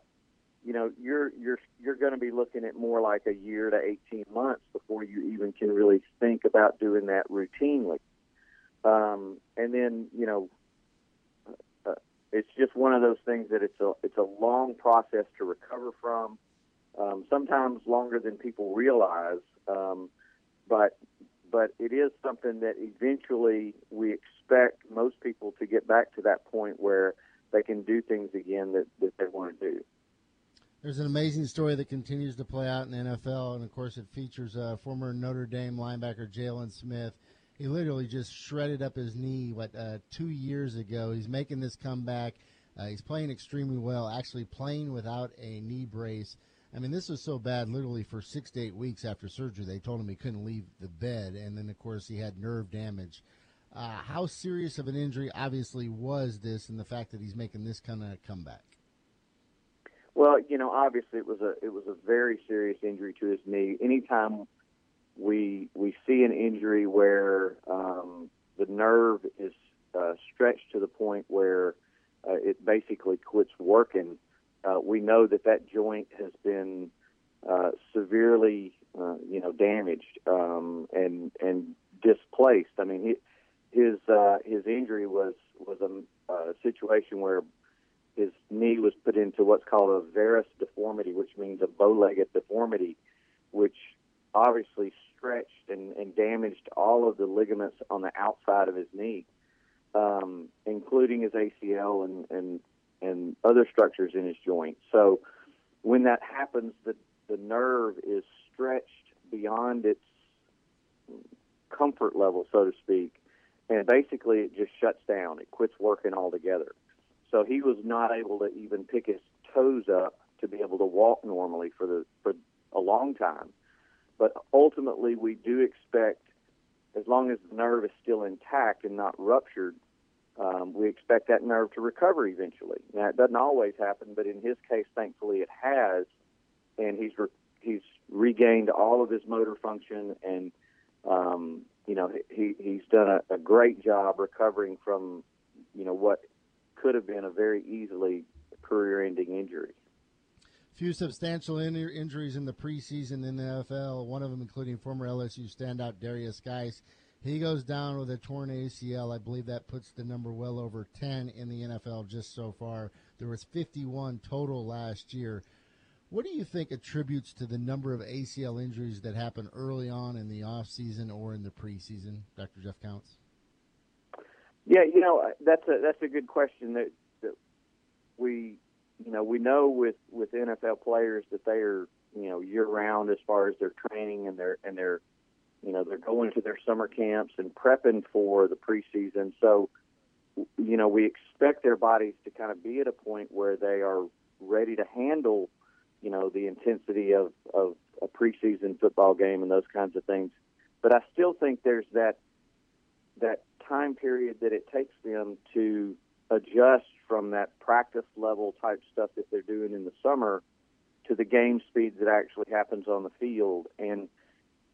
you know, you're you're you're going to be looking at more like a year to 18 months before you even can really think about doing that routinely. Um, and then, you know, uh, it's just one of those things that it's a it's a long process to recover from. Um, sometimes longer than people realize. Um, but but it is something that eventually we expect most people to get back to that point where they can do things again that, that they want to do. There's an amazing story that continues to play out in the NFL, and of course, it features uh, former Notre Dame linebacker Jaylon Smith. He literally just shredded up his knee what uh, two years ago. He's making this comeback. Uh, he's playing extremely well, actually playing without a knee brace. I mean, this was so bad. Literally, for six to eight weeks after surgery, they told him he couldn't leave the bed, and then of course he had nerve damage. Uh, how serious of an injury, obviously, was this, and the fact that he's making this kind of comeback? Well, you know, obviously it was a it was a very serious injury to his knee. Anytime we we see an injury where um, the nerve is uh, stretched to the point where uh, it basically quits working, uh, we know that that joint has been uh, severely, uh, you know, damaged um, and and displaced. I mean, he, his uh, his injury was was a, a situation where his knee was put into what's called a varus deformity, which means a bow-legged deformity, which obviously stretched and, and damaged all of the ligaments on the outside of his knee, um, including his ACL and, and and other structures in his joint. So when that happens, the the nerve is stretched beyond its comfort level, so to speak, and basically it just shuts down. It quits working altogether. So he was not able to even pick his toes up to be able to walk normally for the for a long time. But ultimately, we do expect, as long as the nerve is still intact and not ruptured, um, we expect that nerve to recover eventually. Now, it doesn't always happen, but in his case, thankfully, it has, and he's re- he's regained all of his motor function, and um, you know he he's done a, a great job recovering from you know what could have been a very easily career-ending injury. Few substantial in- injuries in the preseason in the NFL. One of them, including former LSU standout Derrius Guice. He goes down with a torn ACL. I believe that puts the number well over 10 in the NFL just so far. There was 51 total last year. What do you think attributes to the number of ACL injuries that happen early on in the offseason or in the preseason, Dr. Jeff Counts? Yeah, you know that's a that's a good question that, that we you know we know with with NFL players that they are you know year round as far as their training and their and their you know they're going to their summer camps and prepping for the preseason. So you know we expect their bodies to kind of be at a point where they are ready to handle you know the intensity of of a preseason football game and those kinds of things. But I still think there's that that time period that it takes them to adjust from that practice level type stuff that they're doing in the summer to the game speed that actually happens on the field. And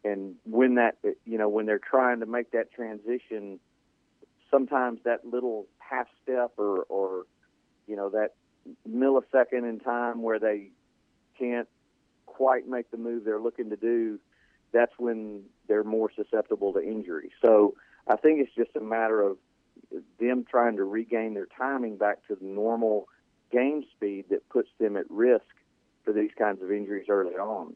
and when that you know when they're trying to make that transition sometimes that little half step or or you know that millisecond in time where they can't quite make the move they're looking to do that's when they're more susceptible to injury so I think it's just a matter of them trying to regain their timing back to the normal game speed that puts them at risk for these kinds of injuries early on.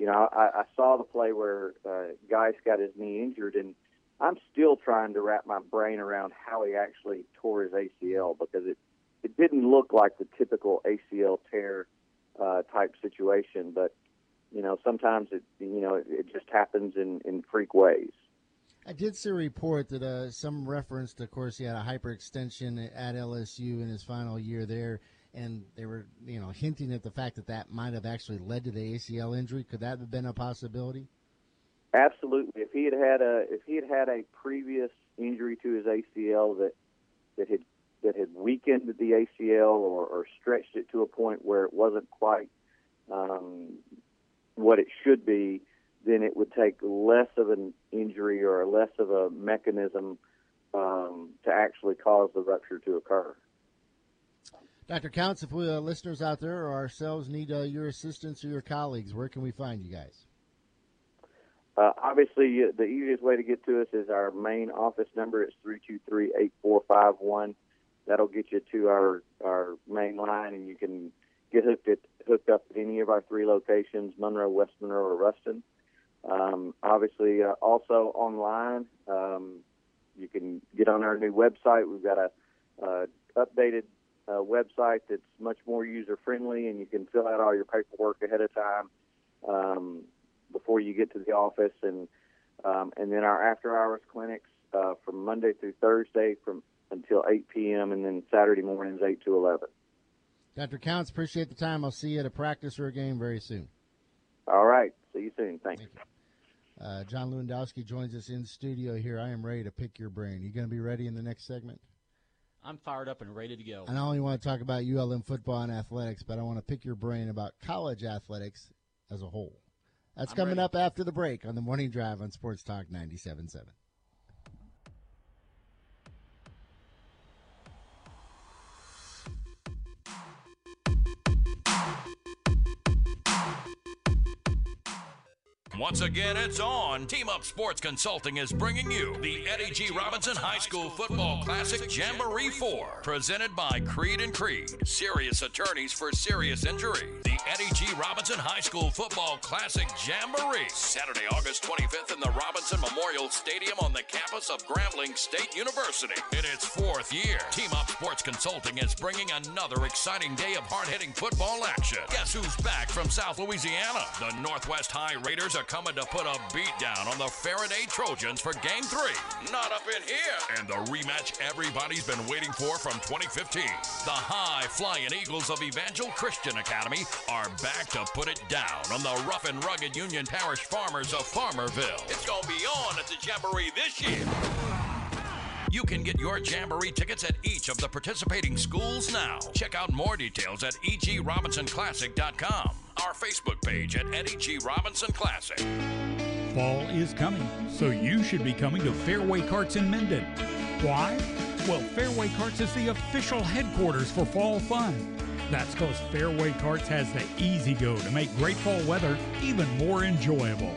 You know, I, I saw the play where uh, Guice got his knee injured, and I'm still trying to wrap my brain around how he actually tore his ACL because it it didn't look like the typical ACL tear uh, type situation, but you know sometimes it you know it, it just happens in in freak ways. I did see a report that uh, some referenced, of course, he had a hyperextension at LSU in his final year there, and they were, you know, hinting at the fact that that might have actually led to the ACL injury. Could that have been a possibility? Absolutely. If he had had a if he had had a previous injury to his ACL that that had that had weakened the ACL or, or stretched it to a point where it wasn't quite um, what it should be, then it would take less of an injury or less of a mechanism um, to actually cause the rupture to occur. Dr. Counts, if we uh, listeners out there or ourselves need uh, your assistance or your colleagues, where can we find you guys? Uh, obviously, the easiest way to get to us is our main office number. It's three two three eight four five one. That'll get you to our our main line, and you can get hooked at, hooked up at any of our three locations: Monroe, West Monroe, or Ruston. Um, obviously, uh, also online, um, you can get on our new website. We've got a uh, updated uh, website that's much more user friendly, and you can fill out all your paperwork ahead of time um, before you get to the office. And um, and then our after hours clinics uh, from Monday through Thursday from until 8 p.m. and then Saturday mornings 8 to 11. Dr. Counts, appreciate the time. I'll see you at a practice or a game very soon. All right. See you soon. Thanks. Thank you. Uh, John Lewandowski joins us in studio here. I am ready to pick your brain. You going to be ready in the next segment? I'm fired up and ready to go. I not only want to talk about ULM football and athletics, but I want to pick your brain about college athletics as a whole. That's I'm coming ready. up after the break on the morning drive on Sports Talk 97.7. Once again, it's on. Team Up Sports Consulting is bringing you the Eddie G. Robinson High School Football Classic Jamboree 4, presented by Creed and Creed, serious attorneys for serious injury. The Eddie G. Robinson High School Football Classic Jamboree, Saturday, August 25th in the Robinson Memorial Stadium on the campus of Grambling State University. In its fourth year, Team Up Sports Consulting is bringing another exciting day of hard-hitting football action. Guess who's back from South Louisiana? The Northwest High Raiders are coming to put a beat down on the Faraday Trojans for Game 3. Not up in here. And the rematch everybody's been waiting for from 2015. The high flying Eagles of Evangel Christian Academy are back to put it down on the rough and rugged Union Parish farmers of Farmerville. It's going to be on at the Jamboree this year. You can get your Jamboree tickets at each of the participating schools now. Check out more details at egrobinsonclassic.com. Our Facebook page at Eddie G. Robinson Classic. Fall is coming, so you should be coming to Fairway Carts in Minden. Why? Well, Fairway Carts is the official headquarters for fall fun. That's because Fairway Carts has the E-Z-GO to make great fall weather even more enjoyable.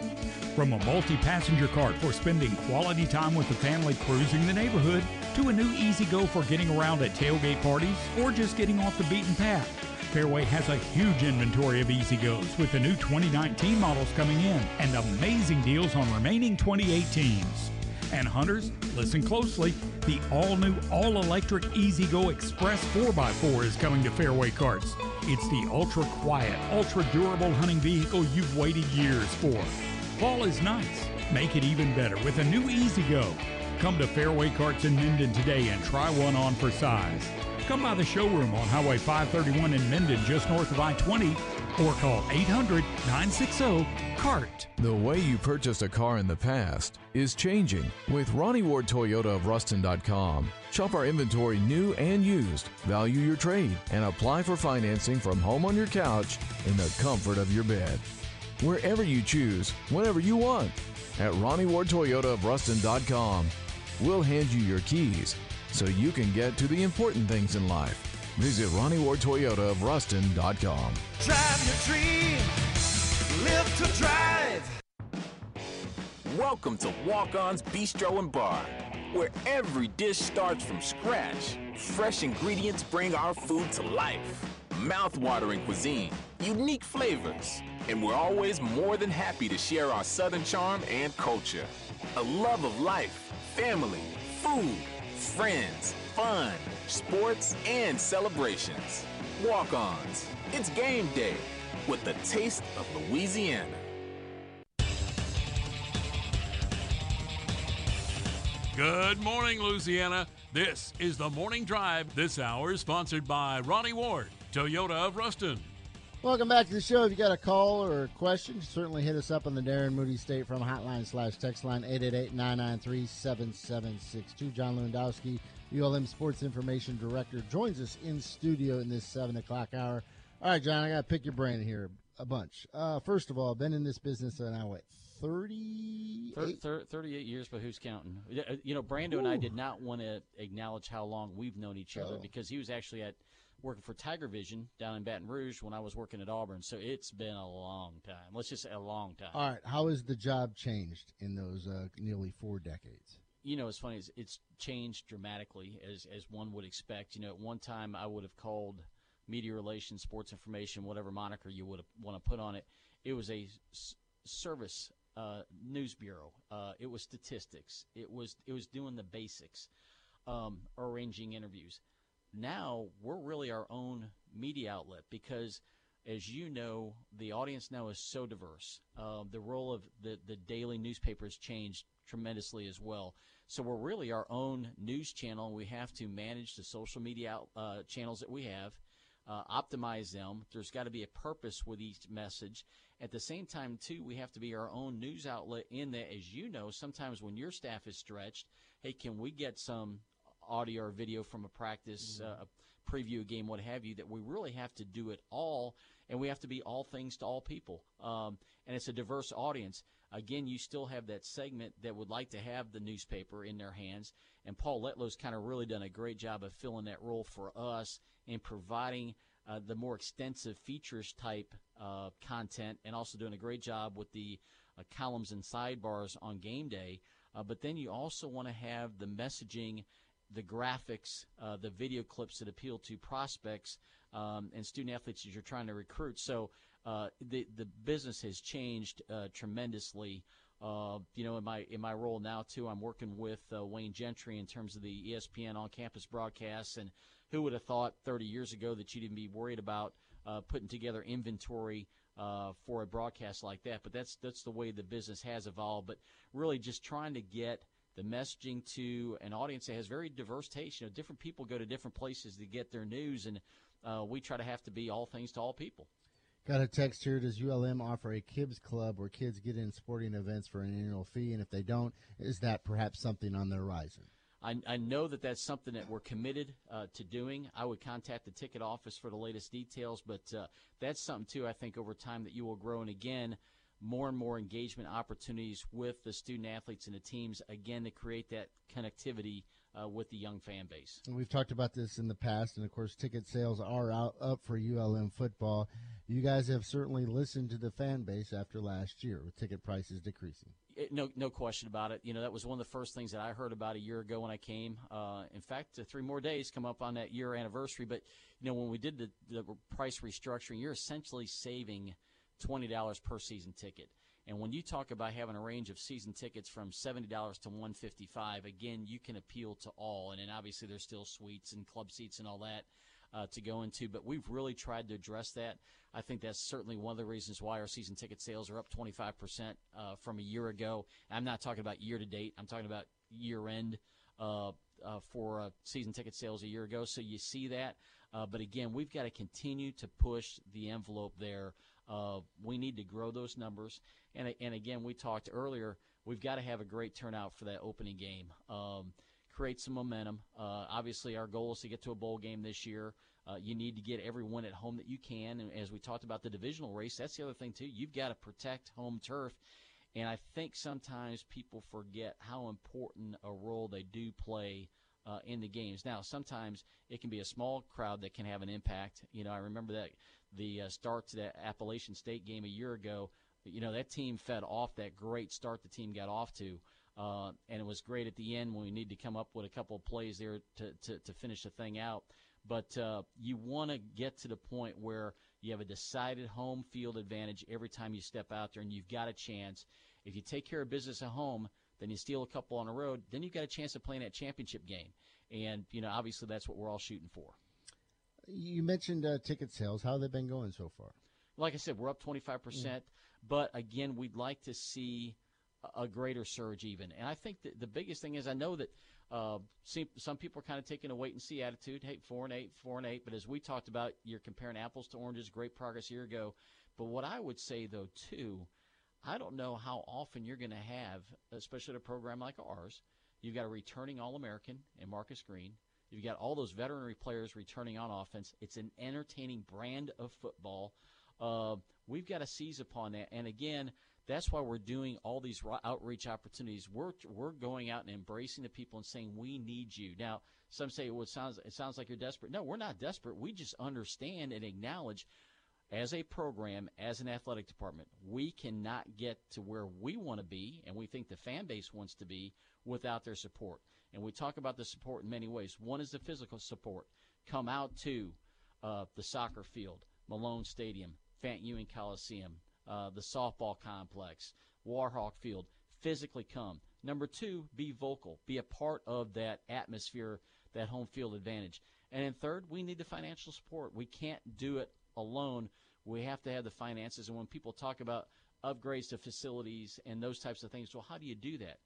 From a multi passenger cart for spending quality time with the family cruising the neighborhood, to a new E-Z-GO for getting around at tailgate parties or just getting off the beaten path. Fairway has a huge inventory of E-Z-GOs with the new 2019 models coming in and amazing deals on remaining 2018s. And hunters, listen closely. The all new, all electric E-Z-GO Express 4x4 is coming to Fairway Carts. It's the ultra quiet, ultra durable hunting vehicle you've waited years for. Fall is nice. Make it even better with a new E-Z-GO. Come to Fairway Carts in Minden today and try one on for size. Come by the showroom on Highway 531 in Minden, just north of I 20, or call 800 960 CART. The way you purchased a car in the past is changing with Ronnie Ward Toyota of Ruston.com. Shop our inventory new and used, value your trade, and apply for financing from home on your couch in the comfort of your bed. Wherever you choose, whenever you want. At Ronnie Ward Toyota of Ruston.com, we'll hand you your keys so you can get to the important things in life. Visit Ronnie Ward Toyota of Ruston.com. Drive your dream, live to drive. Welcome to Walk On's Bistreaux and Bar, where every dish starts from scratch. Fresh ingredients bring our food to life. Mouth-watering cuisine, unique flavors, and we're always more than happy to share our Southern charm and culture. A love of life, family, food, friends, fun, sports, and celebrations. Walk-ons. It's game day with the taste of Louisiana. Good morning, Louisiana. This is the Morning Drive. This hour is sponsored by Ronnie Ward, Toyota of Ruston. Welcome back to the show. If you got a call or a question, certainly hit us up on the Darren Moody State Farm hotline slash text line 888-993-7762. John Lewandowski, ULM Sports Information Director, joins us in studio in this 7 o'clock hour. All right, John, I got to pick your brain here a bunch. Uh, first of all, been in this business now, what, 30? Thir- thir- 38 years, but who's counting? Uh, You know, Brando and I did not want to acknowledge how long we've known each other Oh. because he was actually at working for Tiger Vision down in Baton Rouge when I was working at Auburn. So it's been a long time. Let's just say a long time. All right, how has the job changed in those uh, nearly four decades? you know, it's funny. It's, it's changed dramatically, as as one would expect. You know, at one time I would have called media relations, sports information, whatever moniker you would want to put on it. It was a s- service uh, news bureau. Uh, it was statistics. It was it was doing the basics, um, arranging interviews. Now we're really our own media outlet because, as you know, the audience now is so diverse. Uh, the role of the the daily newspaper has changed tremendously as well. So we're really our own news channel. We have to manage the social media out, uh, channels that we have, uh, optimize them. There's got to be a purpose with each message. At the same time, too, we have to be our own news outlet. In that, as you know, sometimes when your staff is stretched, hey, can we get some audio or video from a practice, uh, a preview a game, what have you? That we really have to do it all, and we have to be all things to all people. Um, and it's a diverse audience. Again, you still have that segment that would like to have the newspaper in their hands, and Paul Letlow's kind of really done a great job of filling that role for us and providing uh, the more extensive features type uh, content, and also doing a great job with the uh, columns and sidebars on game day. Uh, but then you also want to have the messaging, the graphics, uh, the video clips that appeal to prospects um, and student athletes that you're trying to recruit. So uh, the the business has changed uh, tremendously. Uh, you know, in my in my role now too, I'm working with uh, Wayne Gentry in terms of the ESPN on-campus broadcasts. And who would have thought 30 years ago that you'd even be worried about uh, putting together inventory for a broadcast like that? But that's that's the way the business has evolved. But really, just trying to get the messaging to an audience that has very diverse tastes. You know, different people go to different places to get their news, and uh, we try to have to be all things to all people. Got a text here. Does ULM offer a Kids Club where kids get in sporting events for an annual fee? And if they don't, is that perhaps something on the horizon? I, I know that that's something that we're committed uh, to doing. I would contact the ticket office for the latest details, but uh, that's something too. I think over time that you will grow, and again, more and more engagement opportunities with the student athletes and the teams. Again, to create that connectivity uh, with the young fan base. And we've talked about this in the past, and of course, ticket sales are out up for ULM football. You guys have certainly listened to the fan base after last year with ticket prices decreasing. It, no, no question about it. You know, that was one of the first things that I heard about a year ago when I came. Uh, in fact, uh, three more days come up on that year anniversary. But you know, when we did the, the price restructuring, you're essentially saving twenty dollars per season ticket. And when you talk about having a range of season tickets from seventy dollars to one fifty five, again, you can appeal to all. And then obviously there's still suites and club seats and all that uh, to go into. But we've really tried to address that. I think that's certainly one of the reasons why our season ticket sales are up 25% uh, from a year ago. I'm not talking about year to date. I'm talking about year end uh, uh, for uh, season ticket sales a year ago. So you see that. Uh, but again, we've got to continue to push the envelope there. Uh, we need to grow those numbers. And, and again, we talked earlier, we've got to have a great turnout for that opening game. Um, create some momentum. Uh, obviously, our goal is to get to a bowl game this year. Uh, you need to get everyone at home that you can. And as we talked about the divisional race, that's the other thing, too. You've got to protect home turf. And I think sometimes people forget how important a role they do play uh, in the games. Now, sometimes it can be a small crowd that can have an impact. You know, I remember that the uh, start to that Appalachian State game a year ago. You know, that team fed off that great start the team got off to. Uh, and it was great at the end when we need to come up with a couple of plays there to, to, to finish the thing out. But uh, you want to get to the point where you have a decided home field advantage every time you step out there, and you've got a chance. If you take care of business at home, then you steal a couple on the road, then you've got a chance of playing that championship game. And, you know, obviously that's what we're all shooting for. You mentioned uh, ticket sales. How have they been going so far? Like I said, we're up 25%. percent But again, we'd like to see a greater surge even. And I think that the biggest thing is I know that uh, see, some people are kind of taking a wait and see attitude. Hey, four and eight, four and eight. But as we talked about, you're comparing apples to oranges. Great progress a year ago. But what I would say though too, I don't know how often you're going to have, especially at a program like ours. You've got a returning All American in Marcus Green. You've got all those veterinary players returning on offense. It's an entertaining brand of football. Uh, we've got to seize upon that. And again, that's why we're doing all these outreach opportunities. We're we're going out and embracing the people and saying we need you. Now, some say well, it sounds it sounds like you're desperate. No, we're not desperate. We just understand and acknowledge as a program, as an athletic department, we cannot get to where we want to be and we think the fan base wants to be without their support. And we talk about the support in many ways. One is the physical support. Come out to uh, the soccer field, Malone Stadium, Fant Ewing Coliseum, uh, the softball complex, Warhawk Field. Physically come. Number two, be vocal. Be a part of that atmosphere, that home field advantage. And then third, we need the financial support. We can't do it alone. We have to have the finances. And when people talk about upgrades to facilities and those types of things, well, how do you do that?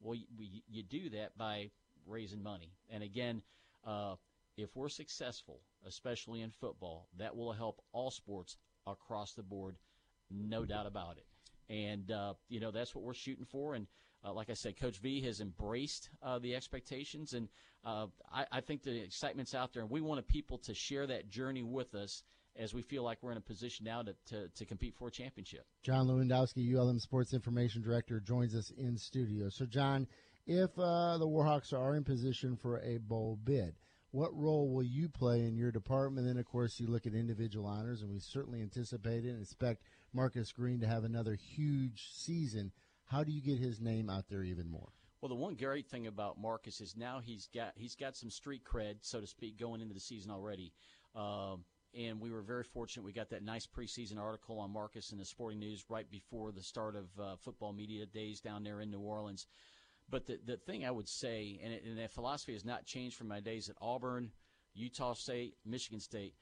Well, you, you do that by raising money. And again, uh, if we're successful, especially in football, that will help all sports across the board no doubt about it. And uh, you know that's what we're shooting for. And uh, like I said, Coach V has embraced uh, the expectations, and uh, I, I, think the excitement's out there. And we wanted people to share that journey with us as we feel like we're in a position now to, to, to compete for a championship. John Lewandowski, ULM Sports Information Director, joins us in studio. So, John, if uh, the Warhawks are in position for a bowl bid, what role will you play in your department? And then, of course, you look at individual honors, and we certainly anticipate and expect Marcus Green to have another huge season. How do you get his name out there even more? Well, the one great thing about Marcus is now he's got he's got some street cred, so to speak, going into the season already. Um, and we were very fortunate. We got that nice preseason article on Marcus in the Sporting News right before the start of uh, football media days down there in New Orleans. But the the thing I would say, and, it, and that philosophy has not changed from my days at Auburn, Utah State, Michigan State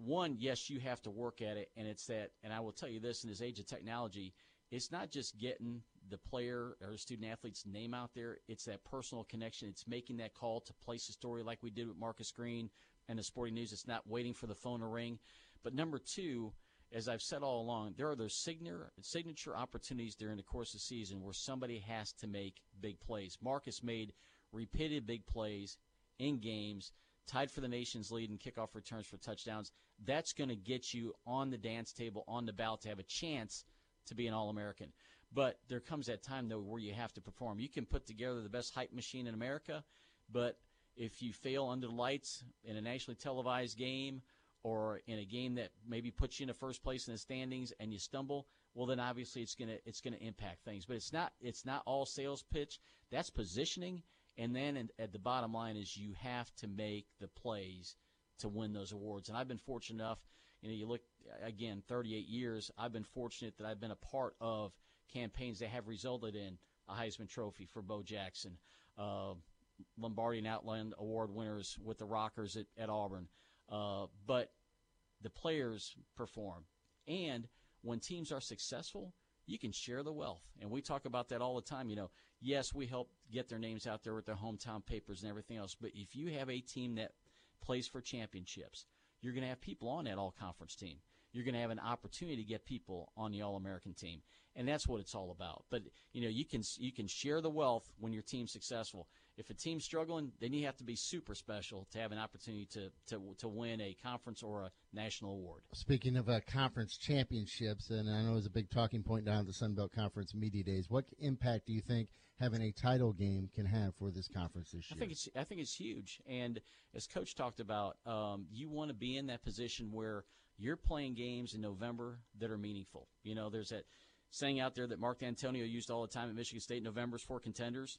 one, yes, you have to work at it, and it's that. And I will tell you this: in this age of technology, it's not just getting the player or student athlete's name out there. It's that personal connection. It's making that call to place a story like we did with Marcus Green and the Sporting News. It's not waiting for the phone to ring. But number two, as I've said all along, there are those signature signature opportunities during the course of the season where somebody has to make big plays. Marcus made repeated big plays in games tied for the nation's lead in kickoff returns for touchdowns. That's going to get you on the dance table, on the ballot to have a chance to be an All American. But there comes that time, though, where you have to perform. You can put together the best hype machine in America, but if you fail under the lights in a nationally televised game or in a game that maybe puts you in a first place in the standings and you stumble, well then obviously it's gonna it's gonna impact things. But it's not it's not all sales pitch. That's positioning and then at the bottom line is you have to make the plays to win those awards. And I've been fortunate enough, you know, you look again, 38 years, I've been fortunate that I've been a part of campaigns that have resulted in a Heisman Trophy for Bo Jackson, uh, Lombardi and Outland Award winners with the Rockers at, at Auburn. Uh, but the players perform. And when teams are successful, you can share the wealth. And we talk about that all the time. You know, yes, we help get their names out there with their hometown papers and everything else. But if you have a team that plays for championships, you're going to have people on that all conference team. You're going to have an opportunity to get people on the all American team. And that's what it's all about. But, you know, you can, you can share the wealth when your team's successful. If a team's struggling, then you have to be super special to have an opportunity to, to, to win a conference or a national award. Speaking of uh, conference championships, and I know it was a big talking point down at the Sun Belt Conference Media Days, what impact do you think having a title game can have for this conference this year? I think it's I think it's huge. And as Coach talked about, um, you want to be in that position where you're playing games in November that are meaningful. You know, there's that saying out there that Mark Dantonio used all the time at Michigan State. November's for contenders.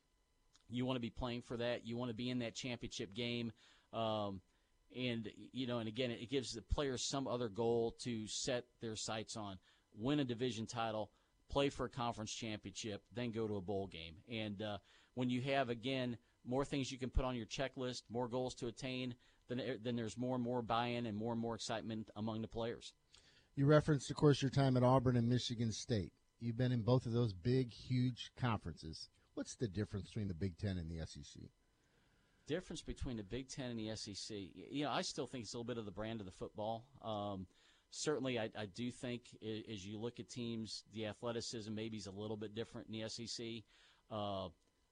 You want to be playing for that. You want to be in that championship game. Um, and you know, and again, it gives the players some other goal to set their sights on: win a division title, play for a conference championship, then go to a bowl game. And uh, when you have again more things you can put on your checklist, more goals to attain, then then there's more and more buy-in and more and more excitement among the players. You referenced, of course, your time at Auburn and Michigan State. You've been in both of those big, huge conferences. What's the difference between the Big Ten and the SEC? difference between the Big Ten and the SEC, you know, I still think it's a little bit of the brand of the football. Um, certainly, I, I, do think as you look at teams, the athleticism maybe is a little bit different in the SEC. Uh,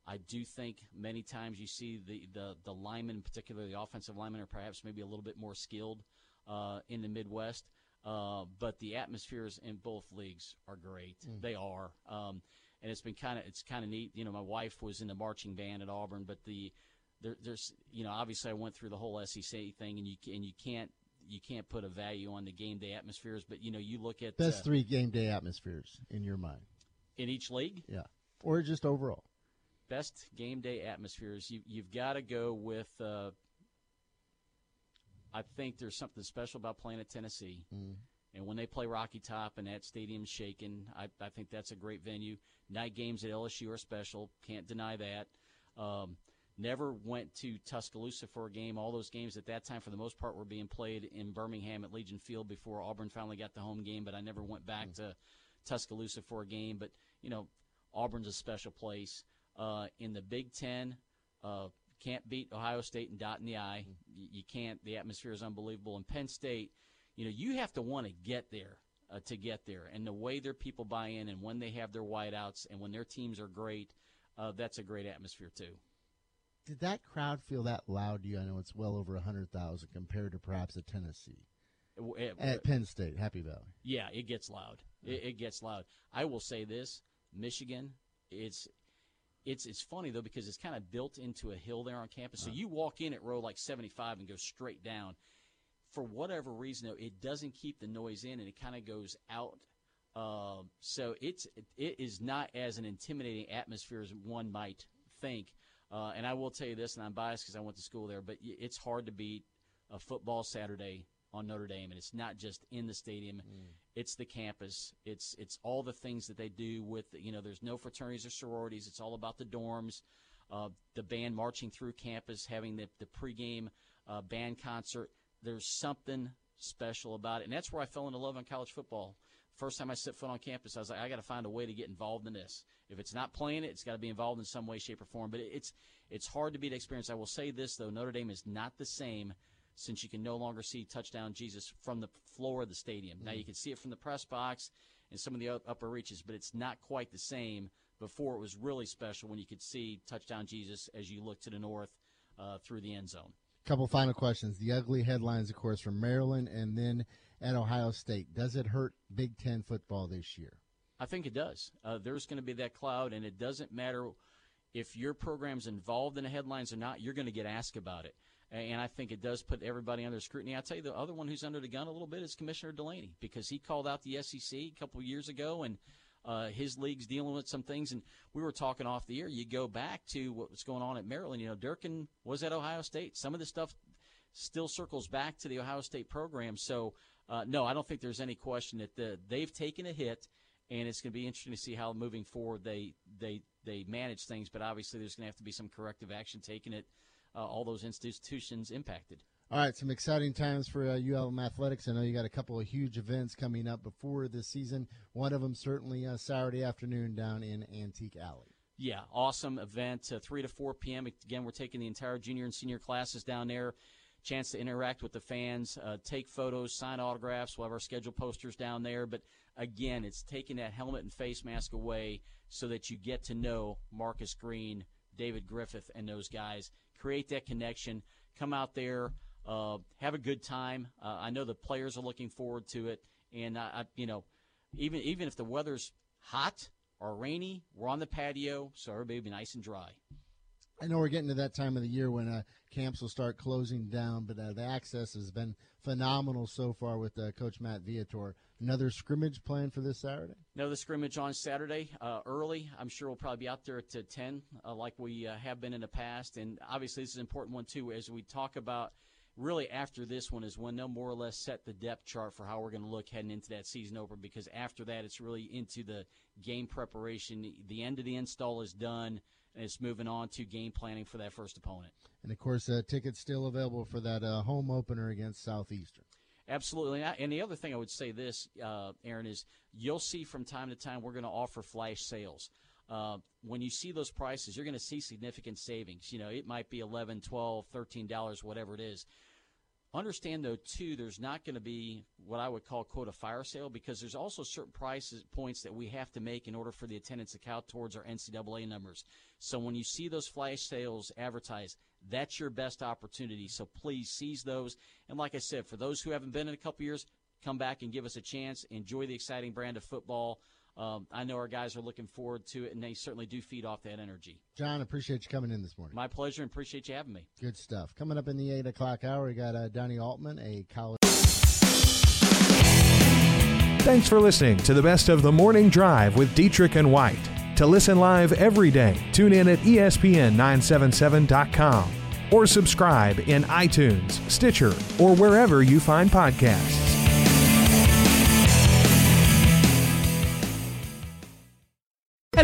I do think many times you see the, the, the linemen, in particular the offensive linemen, are perhaps maybe a little bit more skilled uh, in the Midwest. Uh, but the atmospheres in both leagues are great. Mm. They are. Um, and it's been kind of it's kind of neat. You know, my wife was in the marching band at Auburn, but the there, there's you know obviously I went through the whole SEC thing, and you and you can't you can't put a value on the game day atmospheres, but you know you look at best uh, three game day atmospheres in your mind in each league, yeah, or just overall. Best game day atmospheres. You you've got to go with. Uh, I think there's something special about playing at Tennessee. Mm. And when they play Rocky Top and that stadium's shaking, I, I think that's a great venue. Night games at LSU are special. Can't deny that. Um, Never went to Tuscaloosa for a game. All those games at that time, for the most part, were being played in Birmingham at Legion Field before Auburn finally got the home game. But I never went back mm-hmm. to Tuscaloosa for a game. But you know, Auburn's a special place. Uh, in the Big Ten, uh, can't beat Ohio State and dot in the eye. Mm-hmm. You, you can't. The atmosphere is unbelievable. And Penn State, you know, you have to want to get there. Uh, to get there. And the way their people buy in and when they have their whiteouts and when their teams are great, uh, that's a great atmosphere, too did that crowd feel that loud to you? I know it's well over 100,000 compared to perhaps a Tennessee. It, At Penn State, Happy Valley. Yeah, it gets loud. It, it, gets loud. I will say this: Michigan, it's it's it's funny though because it's kind of built into a hill there on campus. So uh-huh. you walk in at row like 75 and go straight down. For whatever reason, though, it doesn't keep the noise in, and it kind of goes out. Uh, so it's it, is not as an intimidating atmosphere as one might think. Uh, and I will tell you this, and I'm biased because I went to school there, but it's hard to beat a football Saturday on Notre Dame, and it's not just in the stadium; mm. it's the campus. It's it's all the things that they do with you know. There's no fraternities or sororities. It's all about the dorms, uh, the band marching through campus, having the the pregame uh, band concert. There's something special about it, and that's where I fell into love on college football. First time I set foot on campus, I was like, I got to find a way to get involved in this. If it's not playing it, it's got to be involved in some way, shape, or form. But it's it's hard to beat the experience. I will say this though, Notre Dame is not the same since you can no longer see touchdown Jesus from the floor of the stadium. Mm-hmm. Now you can see it from the press box and some of the upper reaches, but it's not quite the same. Before it was really special when you could see touchdown Jesus as you look to the north uh, through the end zone. Couple final questions. The ugly headlines, of course, from Maryland, and then at Ohio State. Does it hurt Big Ten football this year? I think it does. Uh, there's going to be that cloud, and it doesn't matter if your program's involved in the headlines or not. You're going to get asked about it, and I think it does put everybody under scrutiny. I tell you, the other one who's under the gun a little bit is Commissioner Delany because he called out the SEC a couple years ago, and uh, his league's dealing with some things. And we were talking off the air. You go back to what was going on at Maryland. You know, Durkin was at Ohio State. Some of the stuff still circles back to the Ohio State program. So uh, no, I don't think there's any question that the, they've taken a hit, and it's going to be interesting to see how moving forward they they they manage things. But obviously, there's going to have to be some corrective action taken at uh, all those institutions impacted. All right, some exciting times for uh, ULM athletics. I know you got a couple of huge events coming up before this season. One of them certainly uh, Saturday afternoon down in Antique Alley. Yeah, awesome event, uh, 3 to 4 p.m. Again, we're taking the entire junior and senior classes down there chance to interact with the fans, uh, take photos, sign autographs. We'll have our schedule posters down there. But again, it's taking that helmet and face mask away so that you get to know Marcus Green, David Griffith, and those guys. Create that connection. Come out there, have a good time. Uh, I know the players are looking forward to it, and I, I, you know, even even if the weather's hot or rainy, we're on the patio, so everybody will be nice and dry. I know we're getting to that time of the year when uh, camps will start closing down, but uh, the access has been phenomenal so far with uh, Coach Matt Viator. Another scrimmage planned for this Saturday? Another scrimmage on Saturday uh, early. I'm sure we'll probably be out there to 10 uh, like we uh, have been in the past. And obviously, this is an important one, too, as we talk about really after this one is when they'll more or less set the depth chart for how we're going to look heading into that season opener because after that, it's really into the game preparation. The end of the install is done and it's moving on to game planning for that first opponent. And of course, uh, tickets still available for that uh, home opener against Southeastern. Absolutely. And the other thing I would say this, uh, Aaron, is you'll see from time to time we're going to offer flash sales. Uh, when you see those prices, you're going to see significant savings. You know, it might be 11 12 $13, whatever it is. Understand though too, there's not going to be what I would call quote a fire sale because there's also certain prices points that we have to make in order for the attendance to count towards our NCAA numbers. So when you see those flash sales advertised, that's your best opportunity. So please seize those. And like I said, for those who haven't been in a couple years, come back and give us a chance. Enjoy the exciting brand of football. Um, I know our guys are looking forward to it, and they certainly do feed off that energy. John, appreciate you coming in this morning. My pleasure, and appreciate you having me. Good stuff. Coming up in the 8 o'clock hour, we got uh, Donnie Altman, a college. Thanks for listening to the best of the morning drive with Dietrich and White. To listen live every day, tune in at ESPN977.com or subscribe in iTunes, Stitcher, or wherever you find podcasts.